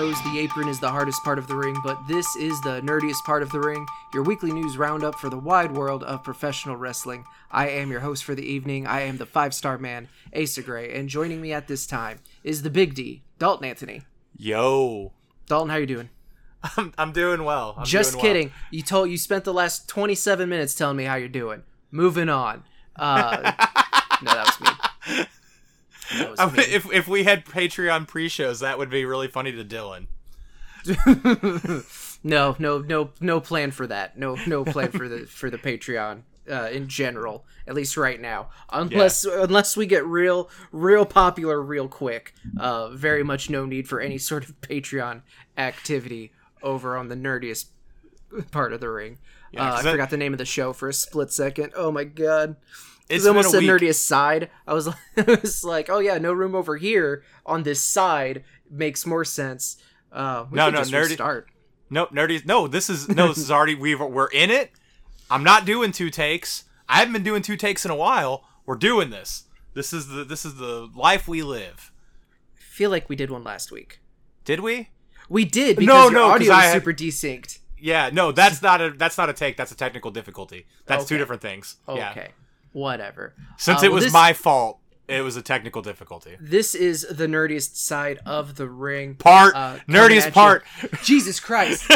Everyone knows the apron is the hardest part of the ring, but this is the nerdiest part of the ring, your weekly news roundup for the wide world of professional wrestling. I am your host for the evening. I am the five star man, Asa Gray, and joining me at this time is the Big D, Dalton Anthony. Yo. Dalton, how you doing? I'm, I'm doing well. I'm Just doing kidding. You told you spent the last 27 minutes telling me how you're doing. Moving on. Uh, no, that was me. That was Well. me. if if we had Patreon pre-shows, that would be really funny to Dylan. no, no, no, no plan for that. No, no plan for the for the Patreon uh, in general. At least right now, unless unless we get real, real popular real quick. Uh, very much no need for any sort of Patreon activity over on the nerdiest part of the ring. uh, 'cause I that- forgot the name of the show for a split second. Oh my god. It's almost been said a week. nerdiest side. I was, I was like, oh yeah, no room over here on this side makes more sense. Uh, we No, no, just nerdy- restart. Nope, nerdy. No, this is no. This is already we we're in it. I'm not doing two takes. I haven't been doing two takes in a while. We're doing this. This is the this is the life we live. feel like we did one last week. Did we? We did because No, your no, audio I was had- super desynced. Yeah. No, that's not a that's not a take. That's a technical difficulty. That's two different things. Yeah. Whatever. Since Uh, it well, was this, my fault, it was a technical difficulty. this is the nerdiest side of the ring. Part Uh, nerdiest part. Jesus Christ,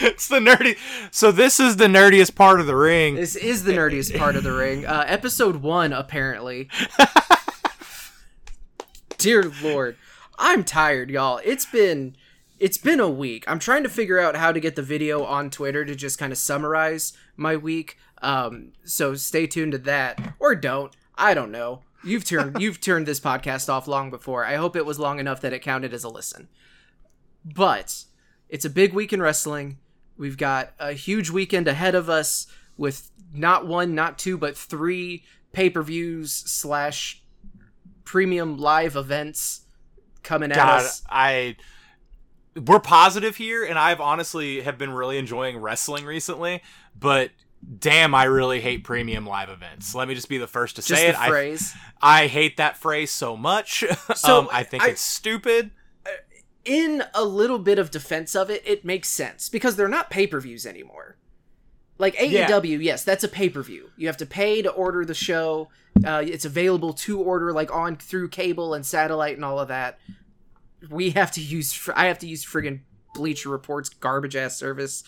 it's the nerdy. So this is the nerdiest part of the ring. this is the nerdiest part of the ring. Uh, episode one, apparently. Dear Lord, I'm tired, y'all. It's been it's been a week. I'm trying to figure out how to get the video on Twitter to just kind of summarize my week. Um, so stay tuned to that, or don't. I don't know. You've turned you've turned this podcast off long before. I hope it was long enough that it counted as a listen. But it's a big week in wrestling. We've got a huge weekend ahead of us with not one, not two, but three pay per views slash premium live events coming at us. I we're positive here, and I've honestly have been really enjoying wrestling recently. But damn, I really hate premium live events. Let me just be the first to say it. I, phrase. I hate that phrase so much. So, um, I think I- it's stupid. in a little bit of defense of it, it makes sense because they're not pay per views anymore. Like AEW, yes, that's a pay per view. You have to pay to order the show. Uh, it's available to order like on through cable and satellite and all of that. We have to use. I have to use friggin' Bleacher Report's garbage ass service,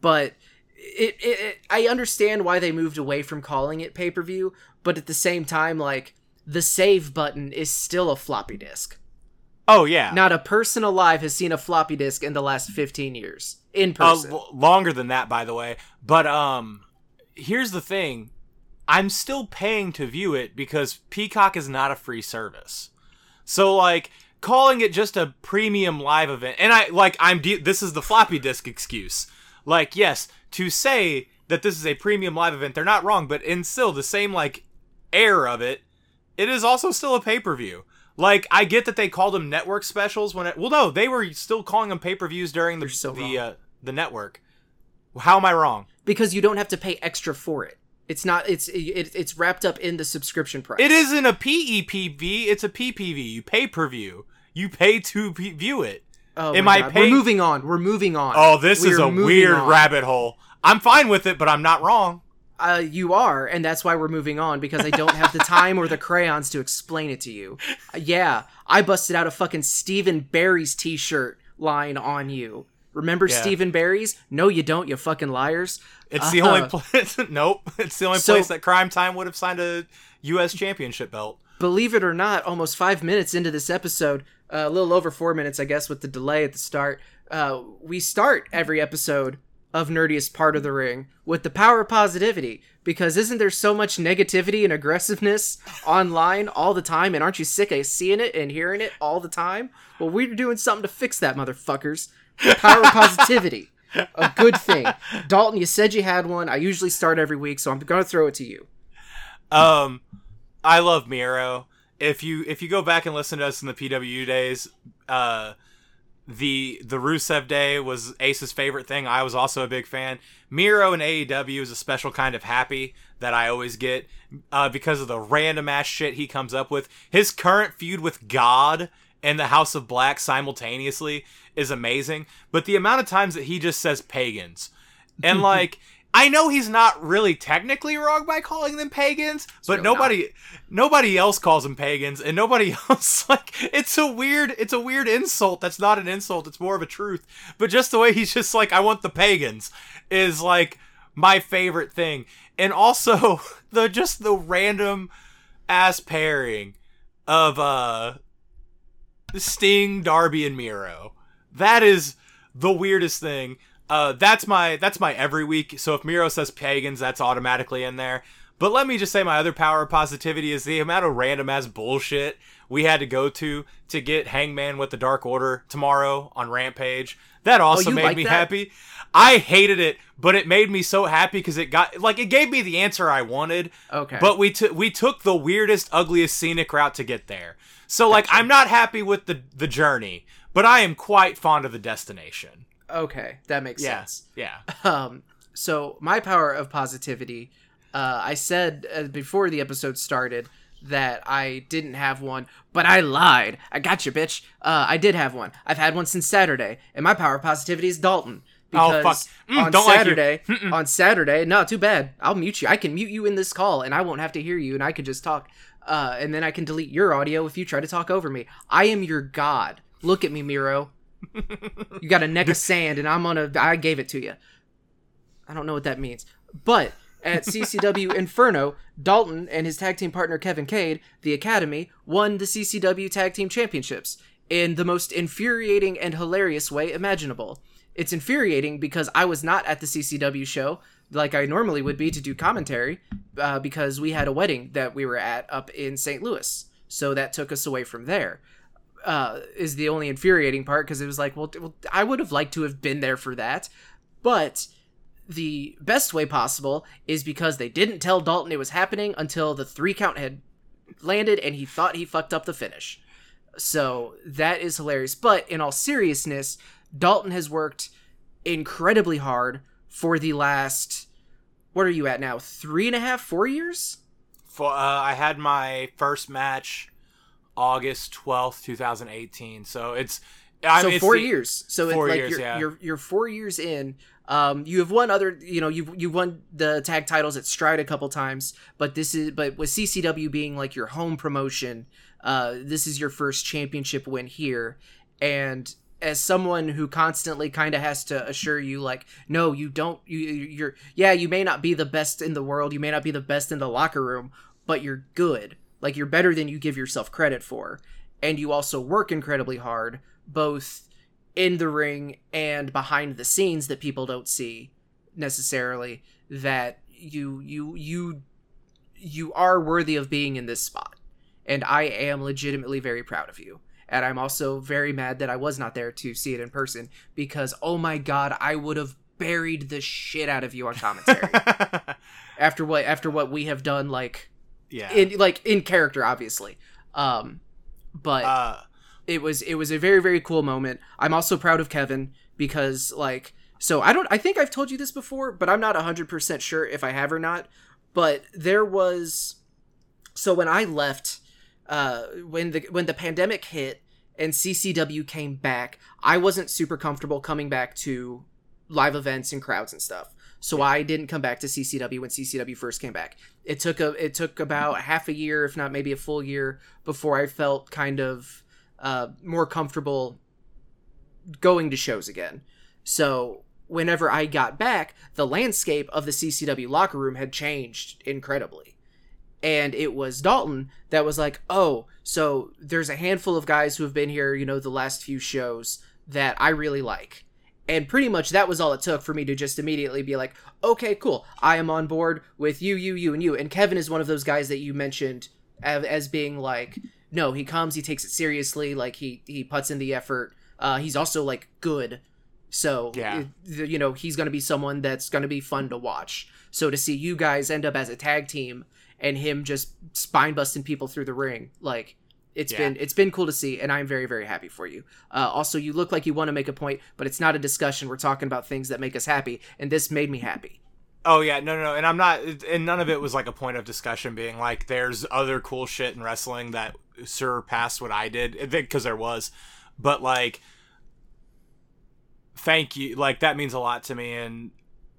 but it, it, it. I understand why they moved away from calling it pay per view, but at the same time, like the save button is still a floppy disk. Oh yeah, Not a person alive has seen a floppy disk in the last 15 years in Uh, person. l- longer than that, by the way. But um, here's the thing: I'm still paying to view it because Peacock is not a free service. So like calling it just a premium live event, and I like I'm de- this is the floppy disk excuse. Like yes, to say that this is a premium live event, they're not wrong, but in still the same like air of it, it is also still a pay per view. Like I get that they called them network specials when it well no they were still calling them pay per views during the so the uh, the network. How am I wrong? because you don't have to pay extra for it. It's not it's it, it's wrapped up in the subscription price. It isn't a PEPV, it's a PPV. You pay per view. You pay to view it. Oh Am my I God. paying- We're moving on. We're moving on. Oh, this We is a weird on. rabbit hole. I'm fine with it, but I'm not wrong. Uh, you are, and that's why we're moving on because I don't have the time or the crayons to explain it to you. Uh, yeah, I busted out a fucking Stephen Barry's t-shirt line on you. Remember Yeah. Stephen Barry's? No, you don't. You fucking liars. It's the Uh, only place. nope. It's the only So- place that Crime Time would have signed a U.S. championship belt. believe it or not, almost five minutes into this episode, uh, a little over four minutes, I guess, with the delay at the start, uh, we start every episode of Nerdiest Part of the Ring with the power of positivity. Because isn't there so much negativity and aggressiveness online all the time? And aren't you sick of seeing it and hearing it all the time? Well, we're doing something to fix that, motherfuckers. Power of positivity. A good thing. Dalton, you said you had one. I usually start every week, so I'm to throw it to you. Um, I love Miro. If you if you go back and listen to us in the PWU days, uh, the the Rusev Day was Ace's favorite thing. I was also a big fan. Miro and AEW is a special kind of happy that I always get uh, because of the random ass shit he comes up with. His current feud with God and the House of Black simultaneously is amazing. But the amount of times that he just says pagans, and like I know he's not really technically wrong by calling them pagans, but really nobody nobody else calls them pagans and nobody else like it's a weird it's a weird insult that's not an insult, it's more of a truth. But just the way he's just like I want the pagans is like my favorite thing. And also the just the random ass pairing of uh Sting, Darby, and Miro. That is the weirdest thing. Uh, that's my that's my every week. So if Miro says pagans, that's automatically in there. But let me just say my other power of positivity is the amount of random ass bullshit we had to go to to get Hangman with the Dark Order tomorrow on Rampage. That also you made like me that? happy. I hated it, but it made me so happy because it got like it gave me the answer I wanted. Okay. But we took we took the weirdest, ugliest scenic route to get there. So like I'm not happy with the the journey, but I am quite fond of the destination. Okay, that makes Yeah. sense. Yeah. Um, so my power of positivity, uh, I said uh, before the episode started that I didn't have one, but I lied. I got you, bitch. Uh, I did have one. I've had one since Saturday, and my power of positivity is Dalton. Oh, Because fuck. Mm, on don't like. Saturday, on Saturday, no, too bad. I'll mute you. I can mute you in this call, and I won't have to hear you, and I can just talk. Uh, and then I can delete your audio if you try to talk over me. I am your god. Look at me, Miro. You got a neck of sand, and I'm on a. I gave it to you. I don't know what that means. But at CCW Inferno, Dalton and his tag team partner Kevin Cade, the Academy, won the CCW Tag Team Championships in the most infuriating and hilarious way imaginable. It's infuriating because I was not at the CCW show like I normally would be to do commentary uh, because we had a wedding that we were at up in St. Louis. So that took us away from there. Uh, is the only infuriating part because it was like, well, well, I would have liked to have been there for that, but the best way possible is because they didn't tell Dalton it was happening until the three count had landed and he thought he fucked up the finish. So that is hilarious. But in all seriousness, Dalton has worked incredibly hard for the last, what are you at now? Three and a half, four years? For uh, I had my first match August twelfth, two thousand eighteen. So it's I so mean, four the- years. So four it's like years, you're, yeah. you're you're four years in. Um, you have won other, you know, you've you won the tag titles at Stride a couple times, but this is but with CCW being like your home promotion, uh, this is your first championship win here, and as someone who constantly kind of has to assure you like no you don't you you're yeah you may not be the best in the world you may not be the best in the locker room but you're good like you're better than you give yourself credit for. And you also work incredibly hard both in the ring and behind the scenes that people don't see necessarily that you you you you are worthy of being in this spot. And i am legitimately very proud of you. And i'm also very mad that i was not there to see it in person because oh my god i would have buried the shit out of you on commentary. After what after what we have done like yeah. in like in character obviously. Um but uh, it was it was a very very cool moment. I'm also proud of kevin because like so i don't i think i've told you this before but i'm not 100% sure if i have or not. But there was so when i left uh when the when the pandemic hit and ccw came back i wasn't super comfortable coming back to live events and crowds and stuff so i didn't come back to ccw when ccw first came back it took a it took about half a year if not maybe a full year before i felt kind of uh, more comfortable going to shows again. So whenever I got back, the landscape of the CCW locker room had changed incredibly. And it was Dalton that was like, oh, so there's a handful of guys who have been here, you know, the last few shows that I really like. And pretty much that was all it took for me to just immediately be like, okay, cool. I am on board with you, you, you, and you. And Kevin is one of those guys that you mentioned as, as being like, no, he comes, he takes it seriously, like he he puts in the effort. Uh, he's also like good, so Yeah. you know he's gonna be someone that's gonna be fun to watch. So to see you guys end up as a tag team and him just spine busting people through the ring, like it's Yeah. been it's been cool to see, and I'm very very happy for you. Uh, also, you look like you want to make a point, but it's not a discussion. We're talking about things that make us happy, and this made me happy. Oh yeah, no, no, no, and I'm not, and none of it was like a point of discussion, being like, there's other cool shit in wrestling that surpassed what I did because there was, but like, thank you. Like that means a lot to me, and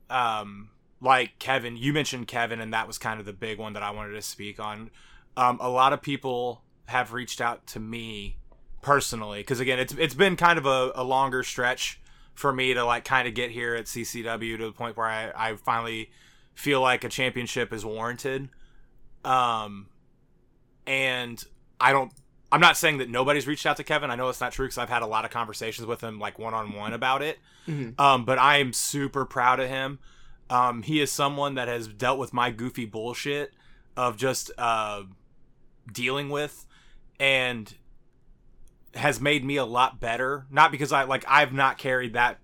um, like Kevin, you mentioned Kevin, and that was kind of the big one that I wanted to speak on. Um, a lot of people have reached out to me personally because again, it's it's been kind of a, a longer stretch for me to like kind of get here at CCW to the point where I, I finally feel like a championship is warranted. Um, and I don't. I'm not saying that nobody's reached out to Kevin. I know it's not true because I've had a lot of conversations with him, like one on one, about it. Mm-hmm. Um, but I am super proud of him. Um, he is someone that has dealt with my goofy bullshit of just uh, dealing with, and has made me a lot better. Not because I like I've not carried that.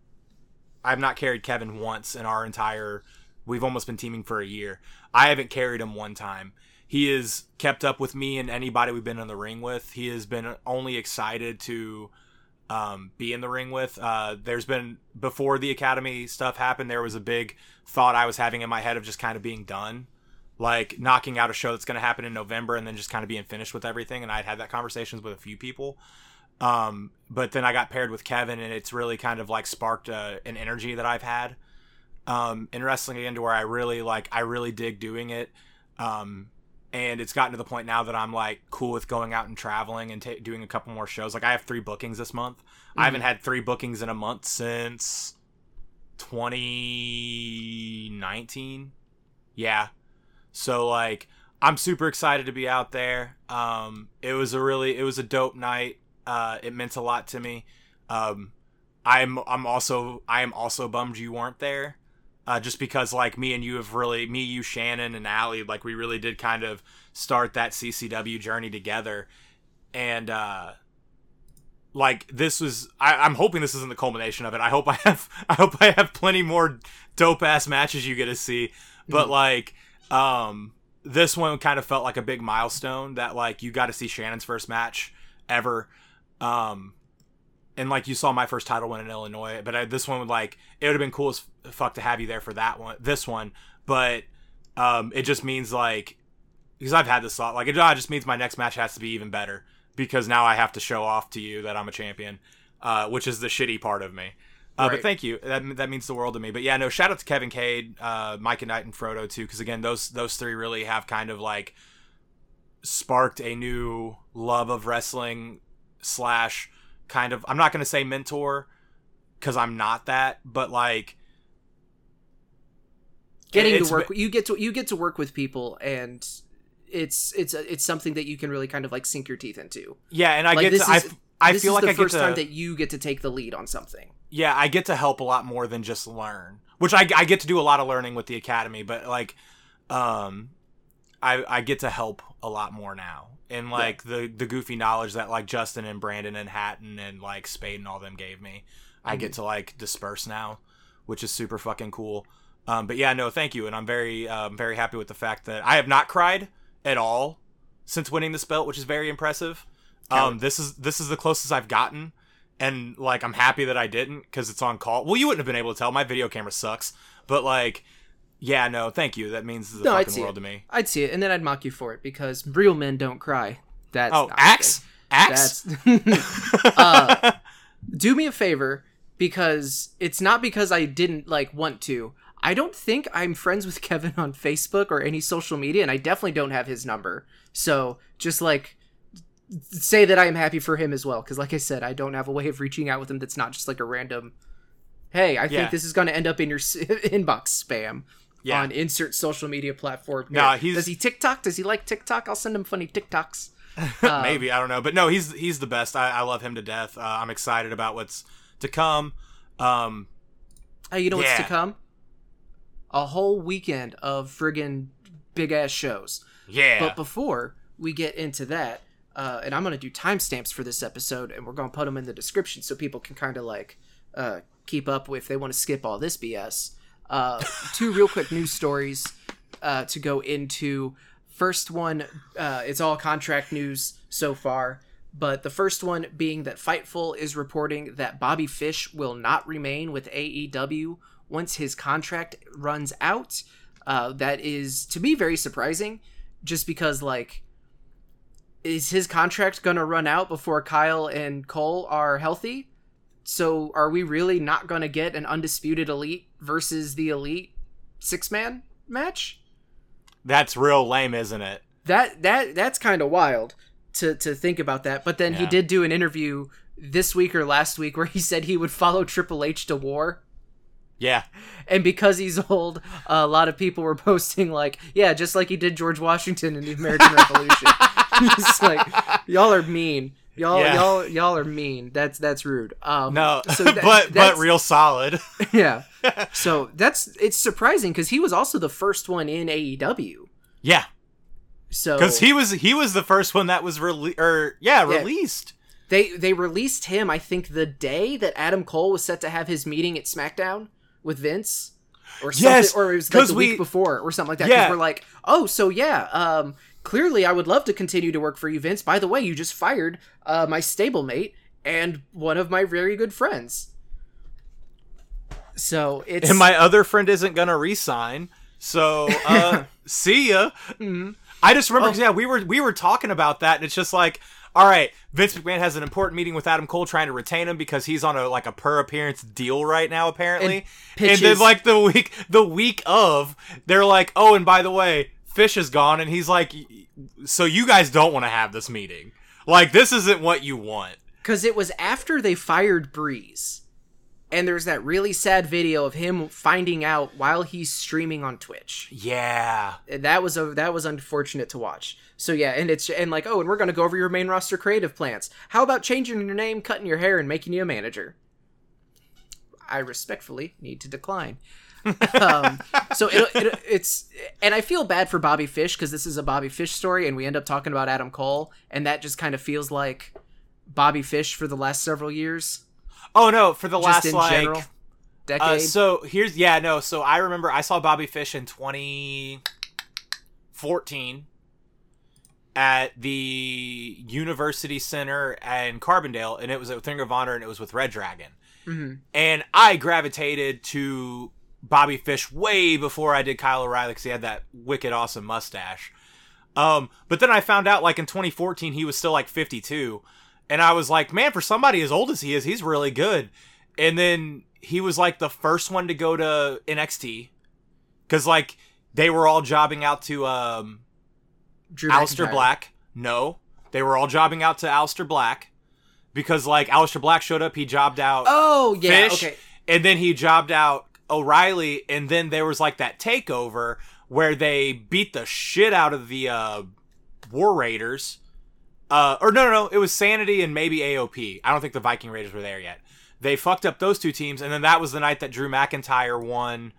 I've not carried Kevin once in our entire. We've almost been teaming for a year. I haven't carried him one time. He has kept up with me and anybody we've been in the ring with. He has been only excited to um, be in the ring with. Uh, there's been before the academy stuff happened. There was a big thought I was having in my head of just kind of being done, like knocking out a show that's going to happen in November and then just kind of being finished with everything. And I'd had that conversations with a few people. Um, but then I got paired with Kevin, and it's really kind of like sparked uh, an energy that I've had um, in wrestling again, to where I really like I really dig doing it. Um, and it's gotten to the point now that I'm like cool with going out and traveling and ta doing a couple more shows. Like I have three bookings this month. Mm-hmm. I haven't had three bookings in a month since 2019. Yeah. So like I'm super excited to be out there. Um, it was a really it was a dope night. Uh, it meant a lot to me. Um, I'm I'm also I am also bummed you weren't there. Uh, just because like me and you have really me you Shannon and Allie like we really did kind of start that CCW journey together and uh like this was I, I'm hoping this isn't the culmination of it I hope I have I hope I have plenty more dope ass matches you get to see but mm-hmm. like um this one kind of felt like a big milestone that like you got to see Shannon's first match ever um and like you saw my first title win in Illinois, but I, this one would like it would have been cool as fuck to have you there for that one, this one. But um, it just means like because I've had this thought, like it, it just means my next match has to be even better because now I have to show off to you that I'm a champion, uh, which is the shitty part of me. Uh, right. But thank you. That, that means the world to me. But yeah, no. Shout out to Kevin Cade, uh, Micah Knight, and Frodo too, because again, those those three really have kind of like sparked a new love of wrestling slash kind of I'm not going to say mentor cuz I'm not that, but like getting to work you get to you get to work with people and it's it's it's something that you can really kind of like sink your teeth into. Yeah, and I like, get to is, I, I feel like the I first to, time that you get to take the lead on something. Yeah, I get to help a lot more than just learn, which I I get to do a lot of learning with the academy, but like um I I get to help a lot more now and like yeah. the the goofy knowledge that like Justin and Brandon and Hatton and like Spade and all them gave me. Mm-hmm. I get mm-hmm. to like disperse now, which is super fucking cool. Um, but yeah, no, thank you, and I'm very um, very happy with the fact that I have not cried at all since winning this belt, which is very impressive. Um, this is this is the closest I've gotten, and like I'm happy that I didn't because it's on call. Well, you wouldn't have been able to tell. My video camera sucks, but like yeah, no, thank you. That means the no, fucking world it. to me. I'd see it, and then I'd mock you for it because real men don't cry. That's oh, axe, axe. Uh, do me a favor because it's not because I didn't like want to. I don't think I'm friends with Kevin on Facebook or any social media, and I definitely don't have his number. So just like say that I am happy for him as well, because like I said, I don't have a way of reaching out with him that's not just like a random. Hey, I yeah. think this is going to end up in your inbox spam yeah. on insert social media platform. No, he's does he TikTok? Does he like TikTok? I'll send him funny TikToks. Um, Maybe I don't know, but no, he's he's the best. I, I love him to death. Uh, I'm excited about what's to come. Um, oh, you know yeah. what's to come? A whole weekend of friggin' big ass shows. Yeah. But before we get into that, uh, and I'm gonna do timestamps for this episode, and we're gonna put them in the description so people can kind of like uh, keep up with if they want to skip all this BS. Uh, two real quick news stories uh, to go into. First one, uh, it's all contract news so far, but the first one being that Fightful is reporting that Bobby Fish will not remain with AEW once his contract runs out. Uh, that is, to me, very surprising, just because, like, is his contract going to run out before Kyle and Cole are healthy? So are we really not going to get an undisputed elite versus the elite six man match? That's real lame, isn't it? That that that's kind of wild to to think about that. But then he did do an interview this week or last week where he said he would follow Triple H to war. Yeah. And because he's old, a lot of people were posting like, "Yeah, just like he did George Washington in the American Revolution." He's like, "Y'all are mean. Y'all, Yeah. y'all, y'all are mean. That's that's rude." Um, No, so that- but but real solid. yeah. So that's it's surprising because he was also the first one in AEW. yeah, So because he was he was the first one that was released, or yeah, Yeah. released. they they released him. I think the day that Adam Cole was set to have his meeting at SmackDown with Vince. Or something, Yes, or it was like the week before, or something like that. Yeah. we're like, oh, so yeah, um, clearly I would love to continue to work for you, Vince. By the way, you just fired uh, my stablemate and one of my very good friends. So it's And my other friend isn't gonna resign. So uh see ya. Mhm. I just remember Oh. yeah, we were we were talking about that, and it's just like, all right, Vince McMahon has an important meeting with Adam Cole trying to retain him because he's on a like a per appearance deal right now, apparently. And And, then like the week the week of, they're like, oh, and by the way, Fish is gone, and he's like, so you guys don't want to have this meeting. Like this isn't what you want. because it was after they fired Breeze, and there's that really sad video of him finding out while he's streaming on Twitch. Yeah. That was a that was unfortunate to watch. So yeah, and it's and like oh, and we're gonna go over your main roster creative plans. How about changing your name, cutting your hair, and making you a manager? I respectfully need to decline. Um, so it, it, it's and I feel bad for Bobby Fish because this is a Bobby Fish story, and we end up talking about Adam Cole, and that just kind of feels like Bobby Fish for the last several years, Oh no, for the last like general, decade. Uh, so here's yeah no so I remember I saw Bobby Fish in 2014 at the University Center in Carbondale and it was at Ring of Honor and it was with Red Dragon Mhm. and I gravitated to Bobby Fish way before I did Kyle O'Reilly because he had that wicked awesome mustache. Um, but then I found out like in 2014 he was still like 52, and I was like, man, for somebody as old as he is, he's really good. And then he was like the first one to go to NXT because like they were all jobbing out to um Drew Aleister McIntyre. Black. No, they were all jobbing out to Aleister Black because like Aleister Black showed up, he jobbed out Oh yeah, Fish, okay. and then he jobbed out O'Reilly, and then there was like that takeover where they beat the shit out of the uh, War Raiders. Uh, or no, no, no, it was Sanity and maybe AOP. I don't think the Viking Raiders were there yet. They fucked up those two teams, and then that was the night that Drew McIntyre won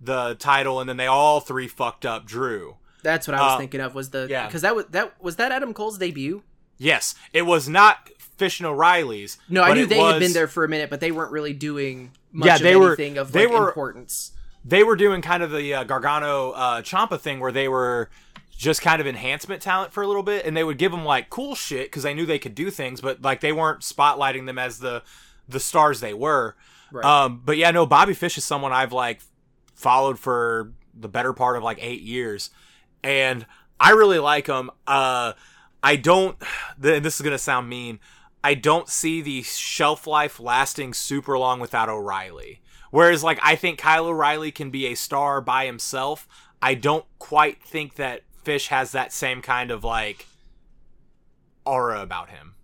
the title, and then they all three fucked up Drew. That's what I was Uh, thinking of. Was the yeah. because that was that was that Adam Cole's debut. Yes, it was not Fish and O'Reilly's. No, I knew they had been there for a minute, but they weren't really doing much Yeah, they were- of they like were- importance. they were doing kind of the uh, Gargano uh, Ciampa thing where they were just kind of enhancement talent for a little bit, and they would give them like cool shit because they knew they could do things, but like they weren't spotlighting them as the the stars they were. Right. Um, but yeah, no, Bobby Fish is someone I've like followed for the better part of like eight years, and I really like him. Uh, I don't. This is gonna sound mean. I don't see the shelf life lasting super long without O'Reilly. Whereas, like, I think Kyle O'Reilly can be a star by himself. I don't quite think that Fish has that same kind of like aura about him.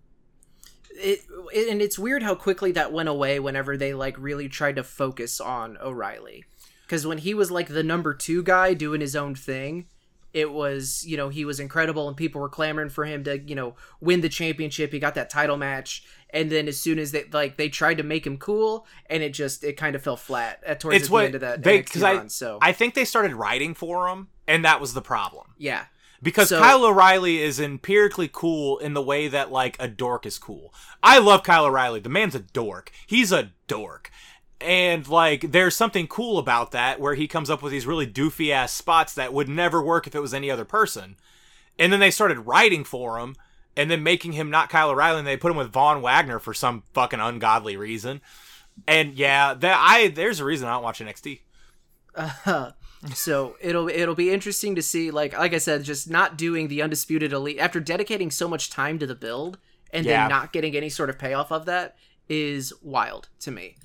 it, it- and it's weird how quickly that went away whenever they like really tried to focus on O'Reilly. Because when he was like the number two guy doing his own thing, it was you know he was incredible and people were clamoring for him to you know win the championship. He got that title match, and then as soon as they like they tried to make him cool, and it just it kind of fell flat at towards It's the what end of that they NXT I. So I think they started writing for him, and that was the problem. yeah, Because So- Kyle O'Reilly is empirically cool in the way that like a dork is cool. I love Kyle O'Reilly. The man's a dork. He's a dork. And like there's something cool about that where he comes up with these really doofy ass spots that would never work if it was any other person. And then they started writing for him and then making him not Kyle O'Reilly and they put him with Von Wagner for some fucking ungodly reason. And yeah, that I there's a reason I don't watch NXT. Uh, So it'll it'll be interesting to see like like I said, just not doing the undisputed elite after dedicating so much time to the build and Yeah. then not getting any sort of payoff of that is wild to me.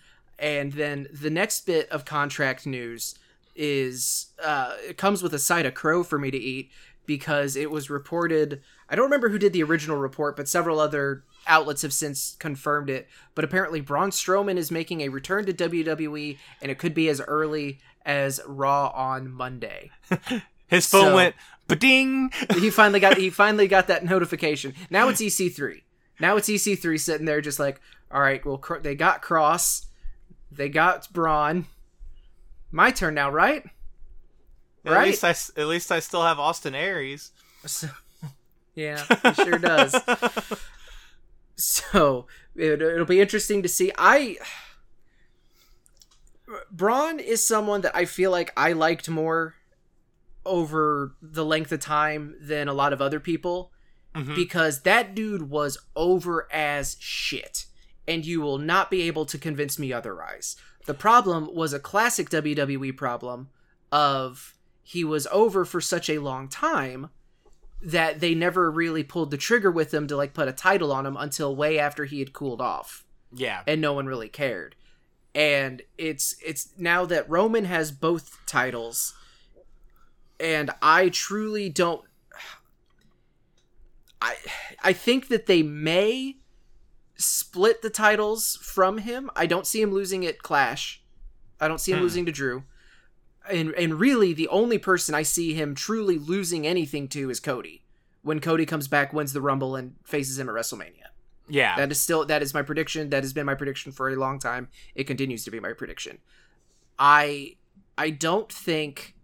And then the next bit of contract news is uh, it comes with a side of crow for me to eat because it was reported. I don't remember who did the original report, but several other outlets have since confirmed it. But apparently, Braun Strowman is making a return to WWE, and it could be as early as Raw on Monday. His phone So- went ba-ding. he finally got he finally got that notification. Now it's EC3. Now it's EC3 sitting there just like, all right, well Cro- they got Kross, they got Braun. My turn now, right? At Right. least I at least I still have Austin Aries. So, yeah, he sure does. So it, it'll be interesting to see. I Braun is someone that I feel like I liked more over the length of time than a lot of other people Mhm. because that dude was over as shit and you will not be able to convince me otherwise. The problem was a classic WWE problem of he was over for such a long time that they never really pulled the trigger with him to like put a title on him until way after he had cooled off Yeah. and no one really cared. And it's it's now that Roman has both titles and I truly don't I I think that they may split the titles from him. I don't see him losing at Clash. I don't see him Hmm. losing to Drew. And and really the only person I see him truly losing anything to is Cody. When Cody comes back, wins the Rumble and faces him at WrestleMania. Yeah. That is still that is my prediction. That has been my prediction for a long time. It continues to be my prediction. I I don't think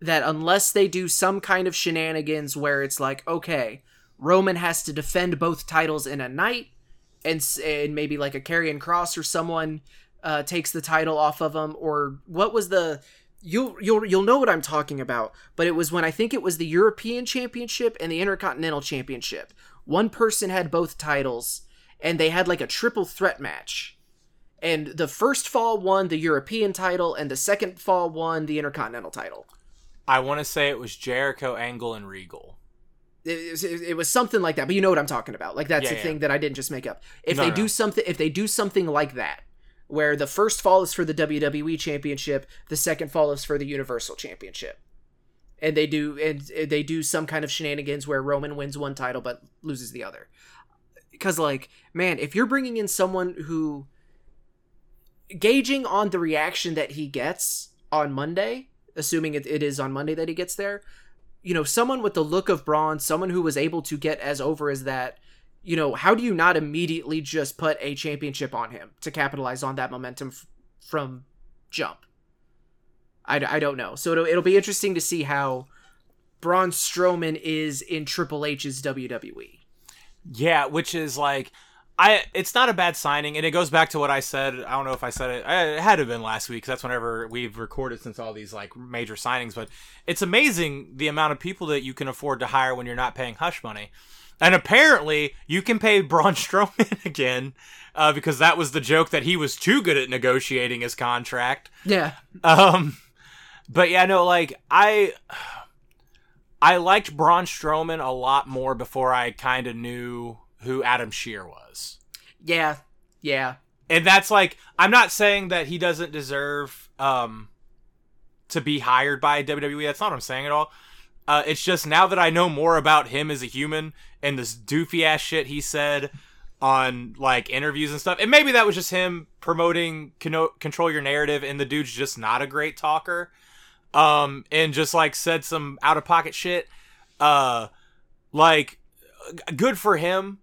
that unless they do some kind of shenanigans where it's like, okay, Roman has to defend both titles in a night, and and maybe like a Karrion Kross or someone uh, takes the title off of him, or what was the you'll you'll you'll know what I'm talking about. But it was when I think it was the European Championship and the Intercontinental Championship. One person had both titles, and they had like a triple threat match. And the first fall won the European title, and the second fall won the Intercontinental title. I want to say it was Jericho, Angle, and Regal. It, was- it was something like that but you know what i'm talking about. Like that's Yeah, the yeah. thing that i didn't just make up. If No, they no, do something if they do something like that where the first fall is for the wwe championship the second fall is for the universal championship and they do and they do some kind of shenanigans where roman wins one title but loses the other. Because like man if you're bringing in someone who gauging on the reaction that he gets on monday assuming it, it is on monday that he gets there you know, someone with the look of Braun, someone who was able to get as over as that, you know, how do you not immediately just put a championship on him to capitalize on that momentum f- from jump? I, I don't know. So it'll, it'll be interesting to see how Braun Strowman is in Triple H's. WWE. Yeah, which is like I it's not a bad signing and it goes back to what I said. I don't know if I said it. It had to have been last week 'cause that's whenever we've recorded since all these like major signings, but it's amazing the amount of people that you can afford to hire when you're not paying hush money. And apparently, you can pay Braun Strowman again uh, because that was the joke that he was too good at negotiating his contract. Yeah. Um, but yeah, no, like I, I liked Braun Strowman a lot more before I kind of knew who Adam Scherr was, Yeah. Yeah. and that's like I'm not saying that he doesn't deserve um to be hired by WWE. That's not what I'm saying at all. Uh, it's just now that I know more about him as a human and this doofy ass shit he said on like interviews and stuff, and maybe that was just him promoting Cono- control your narrative, and the dude's just not a great talker, um, and just like said some out of pocket shit. Uh, like, good for him.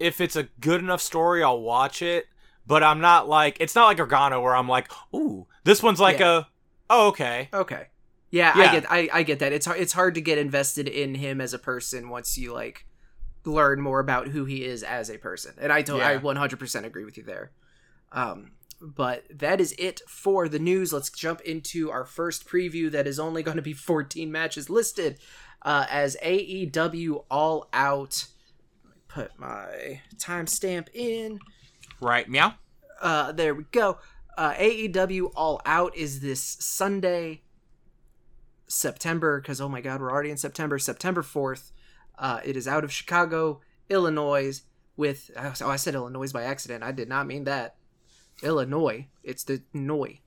If it's a good enough story, I'll watch it. But I'm not like it's not like Organo where I'm like, ooh, this one's like Yeah. a, oh okay, Okay. Yeah, Yeah. I get I, I get that. It's hard it's hard to get invested in him as a person once you like learn more about who he is as a person. And I don't I 100% agree with you there. Um but that is it for the news. Let's jump into our first preview that is only going to be 14 matches listed uh, as AEW All Out. Put my timestamp in. right, meow. Uh, there we go. Uh, AEW All Out is this Sunday, September, because oh my god, we're already in September, September 4th. Uh, it is out of Chicago, Illinois, with. Oh, I said Illinois by accident. I did not mean that. Illinois. It's the Noi.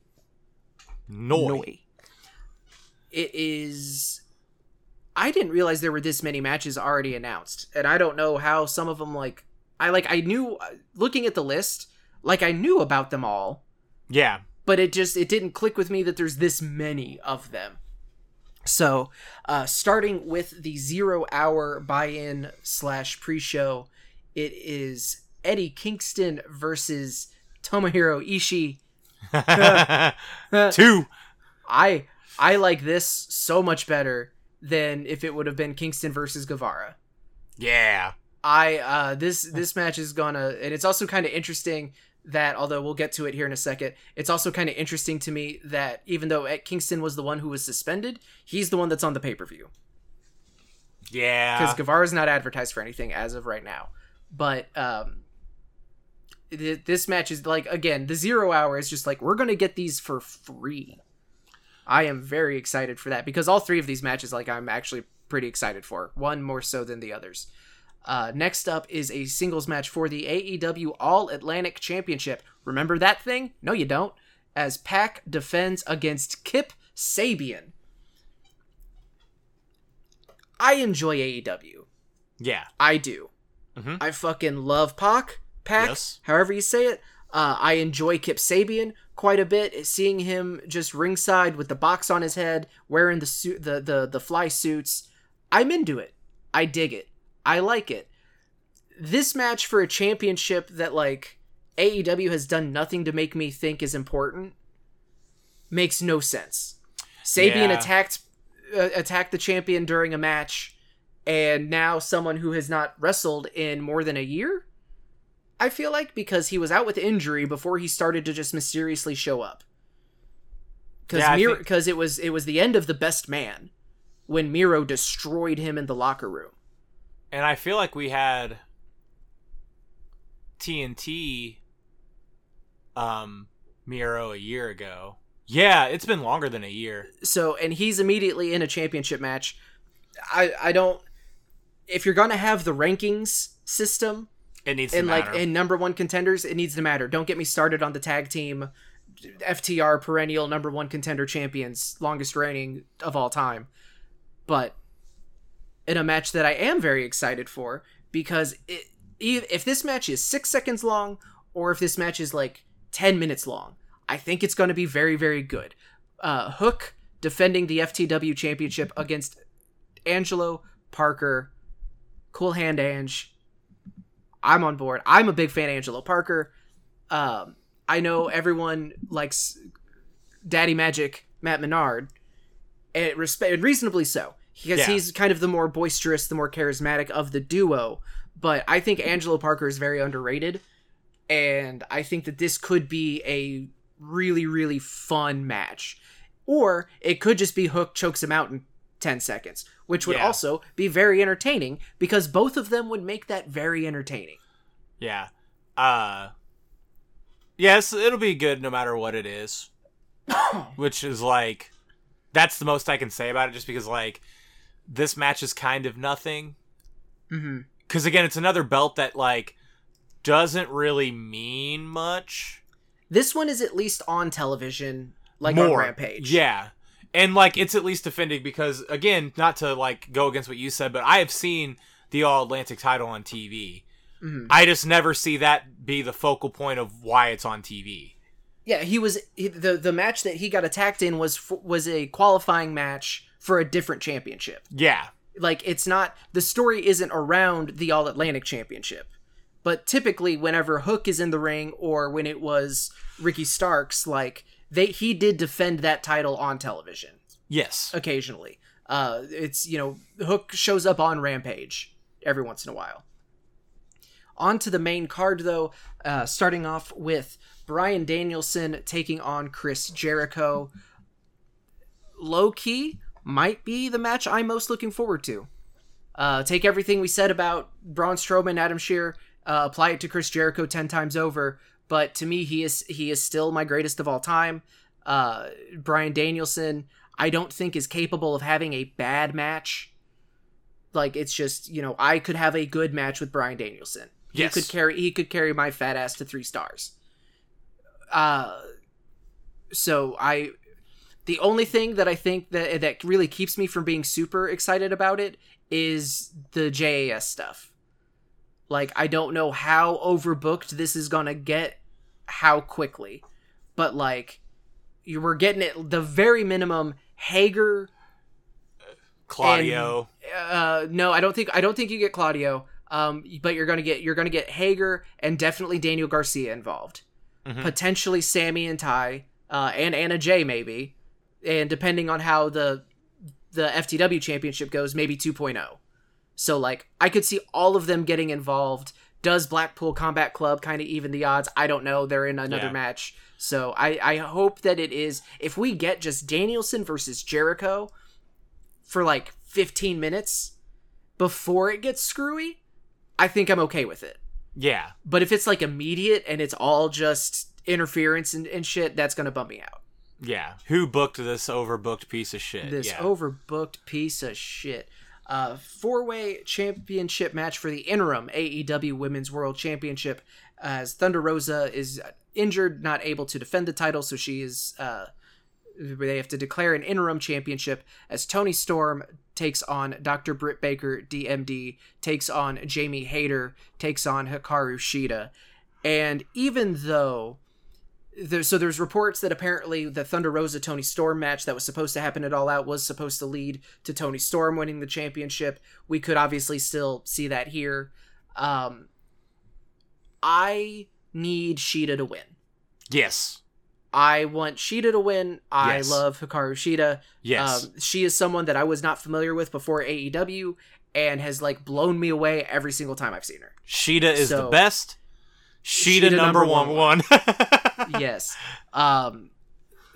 Noi. Noi. It is. I didn't realize there were this many matches already announced, and I don't know how some of them like. I like I knew looking at the list, like I knew about them all, Yeah. but it just it didn't click with me that there's this many of them. So, uh, starting with the zero hour buy-in slash pre-show, it is Eddie Kingston versus Tomohiro Ishii. Two. I I like this so much better than if it would have been Kingston versus Guevara. Yeah. I uh this this match is gonna and it's also kind of interesting that although we'll get to it here in a second, it's also kind of interesting to me that even though Ed Kingston was the one who was suspended, he's the one that's on the pay-per-view Yeah, because Yeah. Guevara's not advertised for anything as of right now. But um th- this match is like again, the 0 hour is just like we're going to get these for free. I am very excited for that because all three of these matches like I'm actually pretty excited for. One more so than the others. Uh, next up is a singles match for the AEW All Atlantic Championship. Remember that thing? No, you don't. As Pac defends against Kip Sabian. I enjoy AEW. Yeah. I do. Mhm. I fucking love Pac. Pac, Yes. however you say it. Uh, I enjoy Kip Sabian quite a bit. Seeing him just ringside with the box on his head, wearing the suit, the the the fly suits. I'm into it. I dig it. I like it. This match for a championship that like AEW has done nothing to make me think is important makes no sense. Sabian Yeah. attacked uh, attacked the champion during a match, and now someone who has not wrestled in more than a year. I feel like because he was out with injury before he started to just mysteriously show up. Because Yeah, Miro, think- because it was it was the end of the best man when Miro destroyed him in the locker room. And I feel like we had TNT um Miro a year ago. Yeah, it's been longer than a year. So and he's immediately in a championship match. I I don't. If you're gonna have the rankings system, It needs and to like in number one contenders, it needs to matter. Don't get me started on the tag team FTR perennial number one contender champions, longest reigning of all time. But in a match that I am very excited for, because it, if this match is six seconds long, or if this match is like ten minutes long, I think it's going to be very, very good. Uh, Hook defending the FTW championship against Angelo Parker, Cool Hand Ange, I'm on board. I'm a big fan of Angelo Parker. Um, I know everyone likes Daddy Magic Matt Menard, and, and reasonably so, because yeah. he's kind of the more boisterous, the more charismatic of the duo. But I think Angelo Parker is very underrated, and I think that this could be a really, really fun match. Or it could just be Hook chokes him out and 10 seconds, which would yeah. also be very entertaining because both of them would make that very entertaining. Yeah. Uh Yes, it'll be good no matter what it is. which is like that's the most I can say about it just because like this match is kind of nothing. Mhm. Cuz again, it's another belt that like doesn't really mean much. This one is at least on television like More. on Rampage. Yeah. And like it's at least defending because again, not to like go against what you said, but I have seen the All Atlantic title on TV. Mhm. I just never see that be the focal point of why it's on TV. yeah. He was he, the the match that he got attacked in was was a qualifying match for a different championship. Yeah. Like it's not the story isn't around the All Atlantic Championship, but typically whenever Hook is in the ring or when it was Ricky Starks, like they he did defend that title on television. Yes. occasionally. Uh, it's you know Hook shows up on Rampage every once in a while. On to the main card though, uh, starting off with Bryan Danielson taking on Chris Jericho. Low key might be the match I'm most looking forward to. Uh, take everything we said about Braun Strowman, Adam Shearer, uh, apply it to Chris Jericho ten times over. But to me, he is he is still my greatest of all time. Uh, Bryan Danielson, I don't think is capable of having a bad match. Like it's just you know I could have a good match with Bryan Danielson. Yes. He could carry he could carry my fat ass to three stars. Uh, so I the only thing that I think that that really keeps me from being super excited about it is the JAS stuff. Like I don't know how overbooked this is gonna get, how quickly, but like you were getting it the very minimum. Hager, Claudio. uh, no, I don't think I don't think you get Claudio. Um, but you're gonna get you're gonna get Hager and definitely Daniel Garcia involved, Mhm. potentially Sammy and Ty, uh, and Anna Jay maybe, and depending on how the the FTW championship goes, maybe 2.0. So like I could see all of them getting involved. Does Blackpool Combat Club kind of even the odds? I don't know. They're in another Yeah. match. So I, I hope that it is if we get just Danielson versus Jericho for like 15 minutes before it gets screwy, I think I'm okay with it. yeah. But if it's like immediate and it's all just interference and, and shit, that's gonna bump me out. Yeah. Who booked this overbooked piece of shit? This yeah. overbooked piece of shit. Uh, four way championship match for the interim AEW Women's World Championship as Thunder Rosa is injured, not able to defend the title, so she is. Uh, they have to declare an interim championship as Toni Storm takes on Dr. Britt Baker, DMD, takes on Jamie Hayter, takes on Hikaru Shida. And even though there, so there's reports that apparently the Thunder Rosa Toni Storm match that was supposed to happen at All Out was supposed to lead to Toni Storm winning the championship. We could obviously still see that here. Um, I need Shida to win. yes. I want Shida to win. I Yes. love Hikaru Shida. Yes. Um, she is someone that I was not familiar with before AEW and has like blown me away every single time I've seen her. Shida is the best. Shida, Shida number, number one one. one. yes. Um,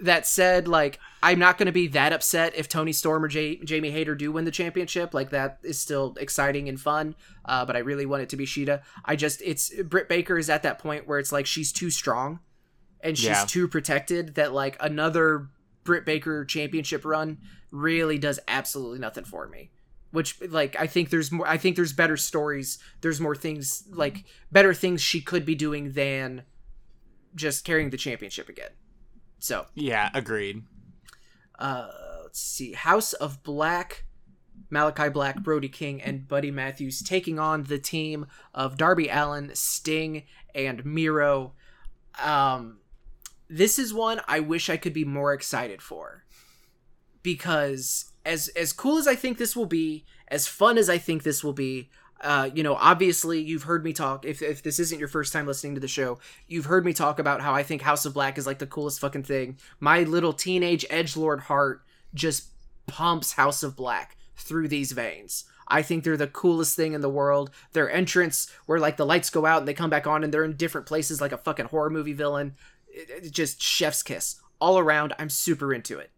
that said, like I'm not going to be that upset if Toni Storm or J- Jamie Hayter do win the championship. Like that is still exciting and fun. Uh, but I really want it to be Shida. I just it's Britt Baker is at that point where it's like she's too strong, and she's Yeah. too protected that like another Britt Baker championship run really does absolutely nothing for me. Which like I think there's more. I think there's better stories. There's more things like better things she could be doing than just carrying the championship again. So yeah, agreed. uh, let's see. House of Black, Malachi Black, Brody King, and Buddy Matthews taking on the team of Darby Allin, Sting, and Miro. Um, this is one I wish I could be more excited for because as as cool as I think this will be, as fun as I think this will be. Uh, you know, obviously, you've heard me talk. If, if this isn't your first time listening to the show, you've heard me talk about how I think House of Black is like the coolest fucking thing. My little teenage edge lord heart just pumps House of Black through these veins. I think they're the coolest thing in the world. Their entrance, where like the lights go out and they come back on, and they're in different places like a fucking horror movie villain. It, it just chef's kiss all around. I'm super into it.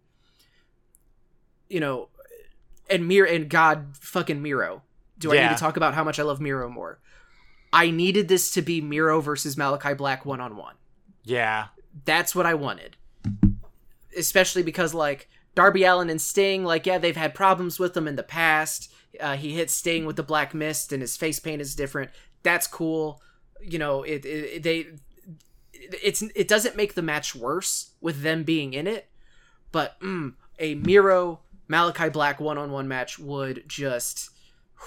You know, and Mir and God fucking Miro. Do I need to talk about how much I love Miro more? I needed this to be Miro versus Malachi Black one on one. Yeah. That's what I wanted. Especially because like Darby Allin and Sting, like yeah, they've had problems with them in the past. Uh, he hits Sting with the black mist, and his face paint is different. That's cool. You know, it, it they it's it doesn't make the match worse with them being in it, but mm, a Miro Malachi Black one on one match would just,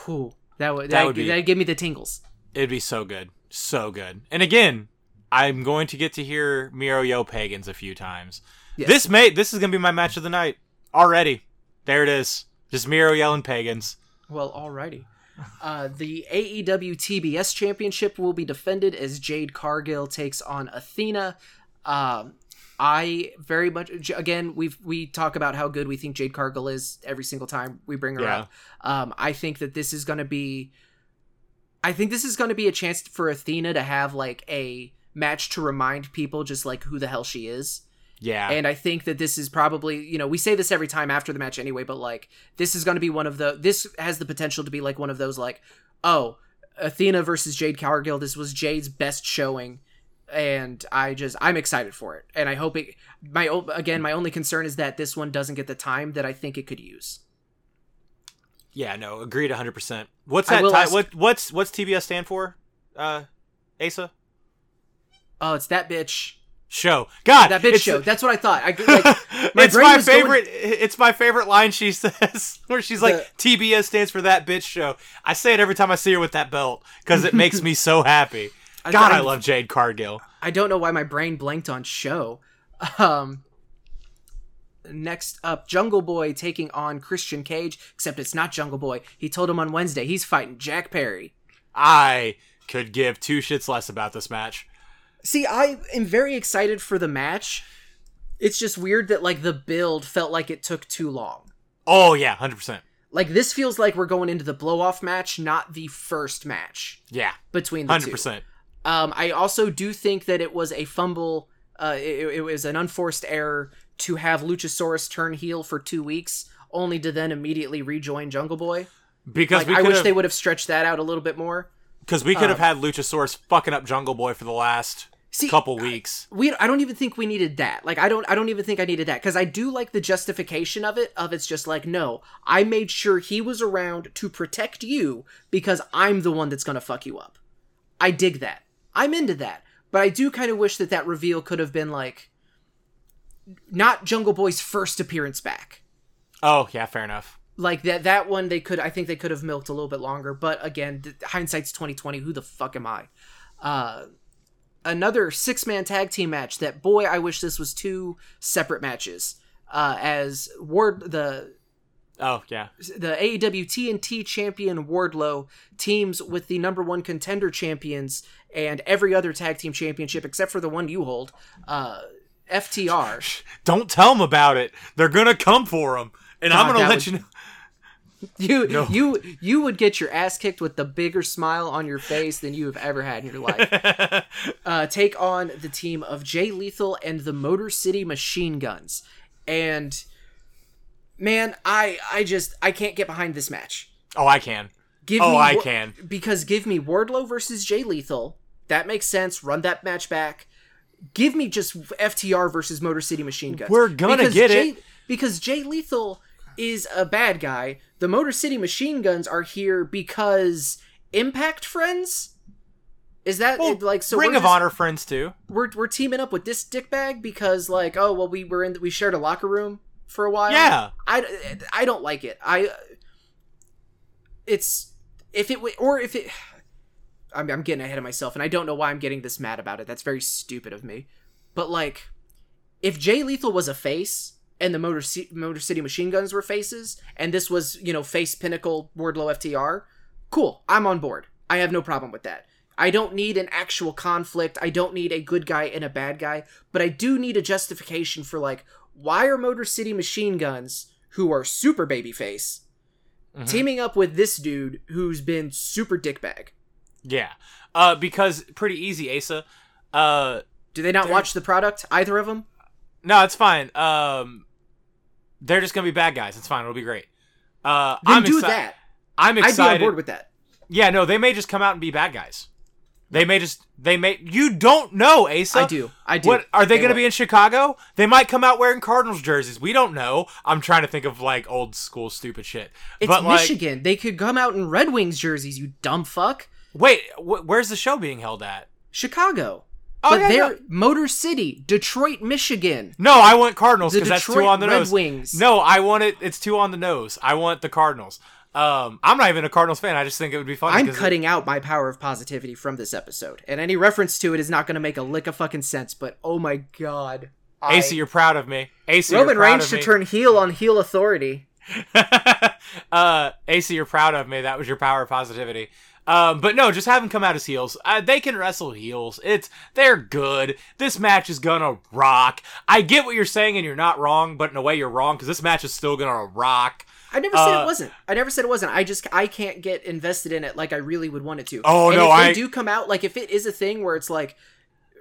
whew, that would That that would be- that'd give me the tingles. It'd be so good. So good. And again, I'm going to get to hear Miro Yo Pagans a few times. Yes. This may this is gonna be my match of the night. Already. There it is. Just Miro yelling pagans. Well, alrighty. Uh, the AEW TBS Championship will be defended as Jade Cargill takes on Athena. Um, I very much again we've we talk about how good we think Jade Cargill is every single time we bring her Yeah. up. Um, I think that this is going to be, I think this is going to be a chance for Athena to have like a match to remind people just like who the hell she is. Yeah. And I think that this is probably, you know, we say this every time after the match anyway, but like this is going to be one of the this has the potential to be like one of those like, oh, Athena versus Jade Cargill. This was Jade's best showing and I just I'm excited for it, and I hope it. My again, my only concern is that this one doesn't get the time that I think it could use. Yeah, no, agreed 100%. What's that ti- ask- what what's what's TBS stand for? Uh Asa? Oh, it's that bitch. Show. God, That bitch show. That's what I thought. I like, my it's my was going- favorite. It's my favorite line she says, where she's like, "TBS stands for that bitch show." I say it every time I see her with that belt because it makes me so happy. I- God, I, I- love Jade Cargill. I don't know why my brain blanked on show. Um, next up, Jungle Boy taking on Christian Cage, except it's not Jungle Boy. He told him on Wednesday he's fighting Jack Perry. I could give two shits less about this match. See, I am very excited for the match. It's just weird that like the build felt like it took too long. Oh yeah, hundred percent. Like this feels like we're going into the blow off match, not the first match Yeah, between the hundred two. percent. Um, I also do think that it was a fumble. Uh, it, it was an unforced error to have Luchasaurus turn heel for two weeks, only to then immediately rejoin Jungle Boy. Because Like, I wish have, they would have stretched that out a little bit more. because we could have uh, had Luchasaurus fucking up Jungle Boy for the last See, couple weeks. we I don't even think we needed that. Like I don't I don't even think I needed that because I do like the justification of it. Of it's just like no, I made sure he was around to protect you because I'm the one that's gonna fuck you up. I dig that. I'm into that. But I do kind of wish that that reveal could have been like not Jungle Boy's first appearance back. Oh yeah, fair enough. Like that that one they could I think they could have milked a little bit longer, but again, hindsight's 2020, who the fuck am I? Uh another six-man tag team match that boy I wish this was two separate matches. Uh as Ward the Oh yeah, the AEW TNT champion Wardlow teams with the number one contender champions and every other tag team championship except for the one you hold, uh, FTR. don't tell them about it. They're gonna come for them. and I'm gonna let would- you know. You No. you you would get your ass kicked with the bigger smile on your face than you have ever had in your life. uh, take on the team of Jay Lethal and the Motor City Machine Guns, and man, I I just I can't get behind this match. oh, I can. Give Oh, me I can. because give me Wardlow versus Jay Lethal. That makes sense. Run that match back. Give me just FTR versus Motor City Machine Guns. We're gonna Because get Jay, it. because Jay Lethal is a bad guy. The Motor City Machine Guns are here because Impact friends. Is that Well, like so? Ring of just- Honor friends too. We're we're teaming up with this dickbag because like oh well we were in we shared a locker room for a while. Yeah. I, I don't like it. I it's if it or if it I'm, I'm getting ahead of myself and I don't know why I'm getting this mad about it. That's very stupid of me. But like if Jay Lethal was a face and the Motor, C- Motor City Machine Guns were faces and this was, you know, face Pinnacle Wardlow FTR, cool. I'm on board. I have no problem with that. I don't need an actual conflict. I don't need a good guy and a bad guy, but I do need a justification for like why are Motor City Machine Guns who are super babyface Mhm. teaming up with this dude who's been super dickbag? Yeah. Uh, because pretty easy, Asa. Uh, Do they not watch the product either of them? no, it's fine. Um, they're just gonna be bad guys. It's fine. It'll be great. Uh, Then I'm do exci- that. I'm excited. I'd be on board with that. yeah, no, they may just come out and be bad guys. They may just. They may. You don't know, Asa. I do. I do. What are they, going to be in Chicago? They might come out wearing Cardinals jerseys. We don't know. I'm trying to think of like old school stupid shit. It's but like, Michigan. They could come out in Red Wings jerseys. You dumb fuck. wait, wh- where's the show being held at? Chicago. Oh, but yeah, they're yeah. Motor City, Detroit, Michigan. No, I want Cardinals because that's two on the Red nose. Wings. No, I want it. It's two on the nose. I want the Cardinals. Um, I'm not even a Cardinals fan. I just think it would be funny. I'm 'cause it- cutting out my power of positivity from this episode, and any reference to it is not going to make a lick of fucking sense. But oh my god, I- AC, you're proud of me. AC, Roman Reigns should turn heel on heel authority. uh, AC, you're proud of me. That was your power of positivity. Um, but no, just have them come out as heels. Uh, they can wrestle heels. It's they're good. This match is gonna rock. I get what you're saying, and you're not wrong, but in a way you're wrong because this match is still gonna rock. I never said Uh, it wasn't. I never said it wasn't. I just I can't get invested in it like I really would want it to. Oh, and no, if they I- do come out like if it is a thing where it's like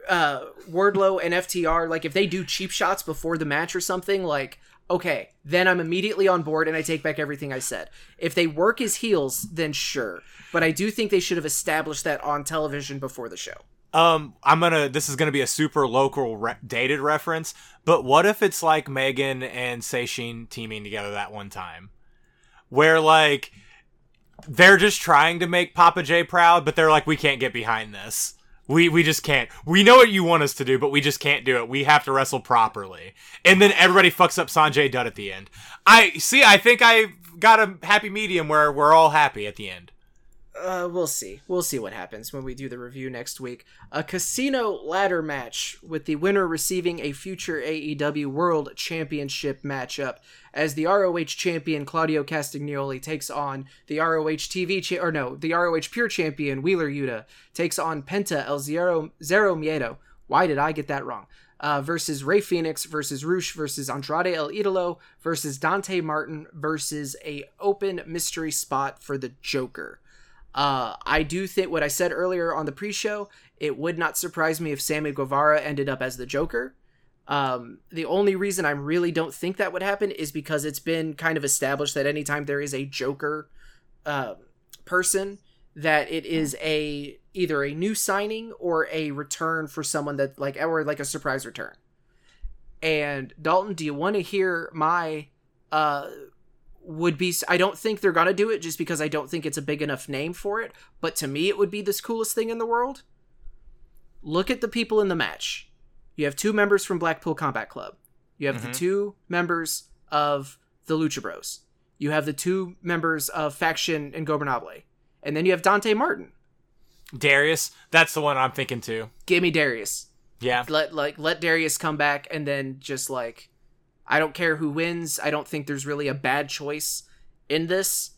uh Wardlow and FTR like if they do cheap shots before the match or something like okay, then I'm immediately on board and I take back everything I said. If they work as heels, then sure. But I do think they should have established that on television before the show. Um, I'm gonna. This is gonna be a super local re- dated reference, but what if it's like Megan and Seishin teaming together that one time, where like they're just trying to make Papa J proud, but they're like, we can't get behind this. We we just can't. We know what you want us to do, but we just can't do it. We have to wrestle properly, and then everybody fucks up Sanjay Dutt at the end. I see. I think I got a happy medium where we're all happy at the end. Uh, we'll see. We'll see what happens when we do the review next week. A casino ladder match with the winner receiving a future AEW World Championship matchup as the ROH champion Claudio Castagnoli takes on the ROH TV cha- or no, the ROH Pure champion Wheeler Yuta takes on Penta El Zero Zero Miedo. Why did I get that wrong? Uh, versus Rey Fénix versus Rush versus Andrade El Idolo versus Dante Martin versus a open mystery spot for the Joker. Uh, I do think what I said earlier on the pre-show. It would not surprise me if Sammy Guevara ended up as the Joker. Um, the only reason I really don't think that would happen is because it's been kind of established that anytime there is a Joker uh, person, that it is a either a new signing or a return for someone that like or like a surprise return. And Dalton, do you want to hear my uh would be I don't think they're gonna do it just because I don't think it's a big enough name for it. But to me, it would be this coolest thing in the world. Look at the people in the match. You have two members from Blackpool Combat Club. You have Mhm. the two members of the Lucha Bros. You have the two members of Facción Ingobernable. And then you have Dante Martin. Darius, that's the one I'm thinking too. Give me Darius. Yeah, Let like let Darius come back and then just like I don't care who wins. I don't think there's really a bad choice in this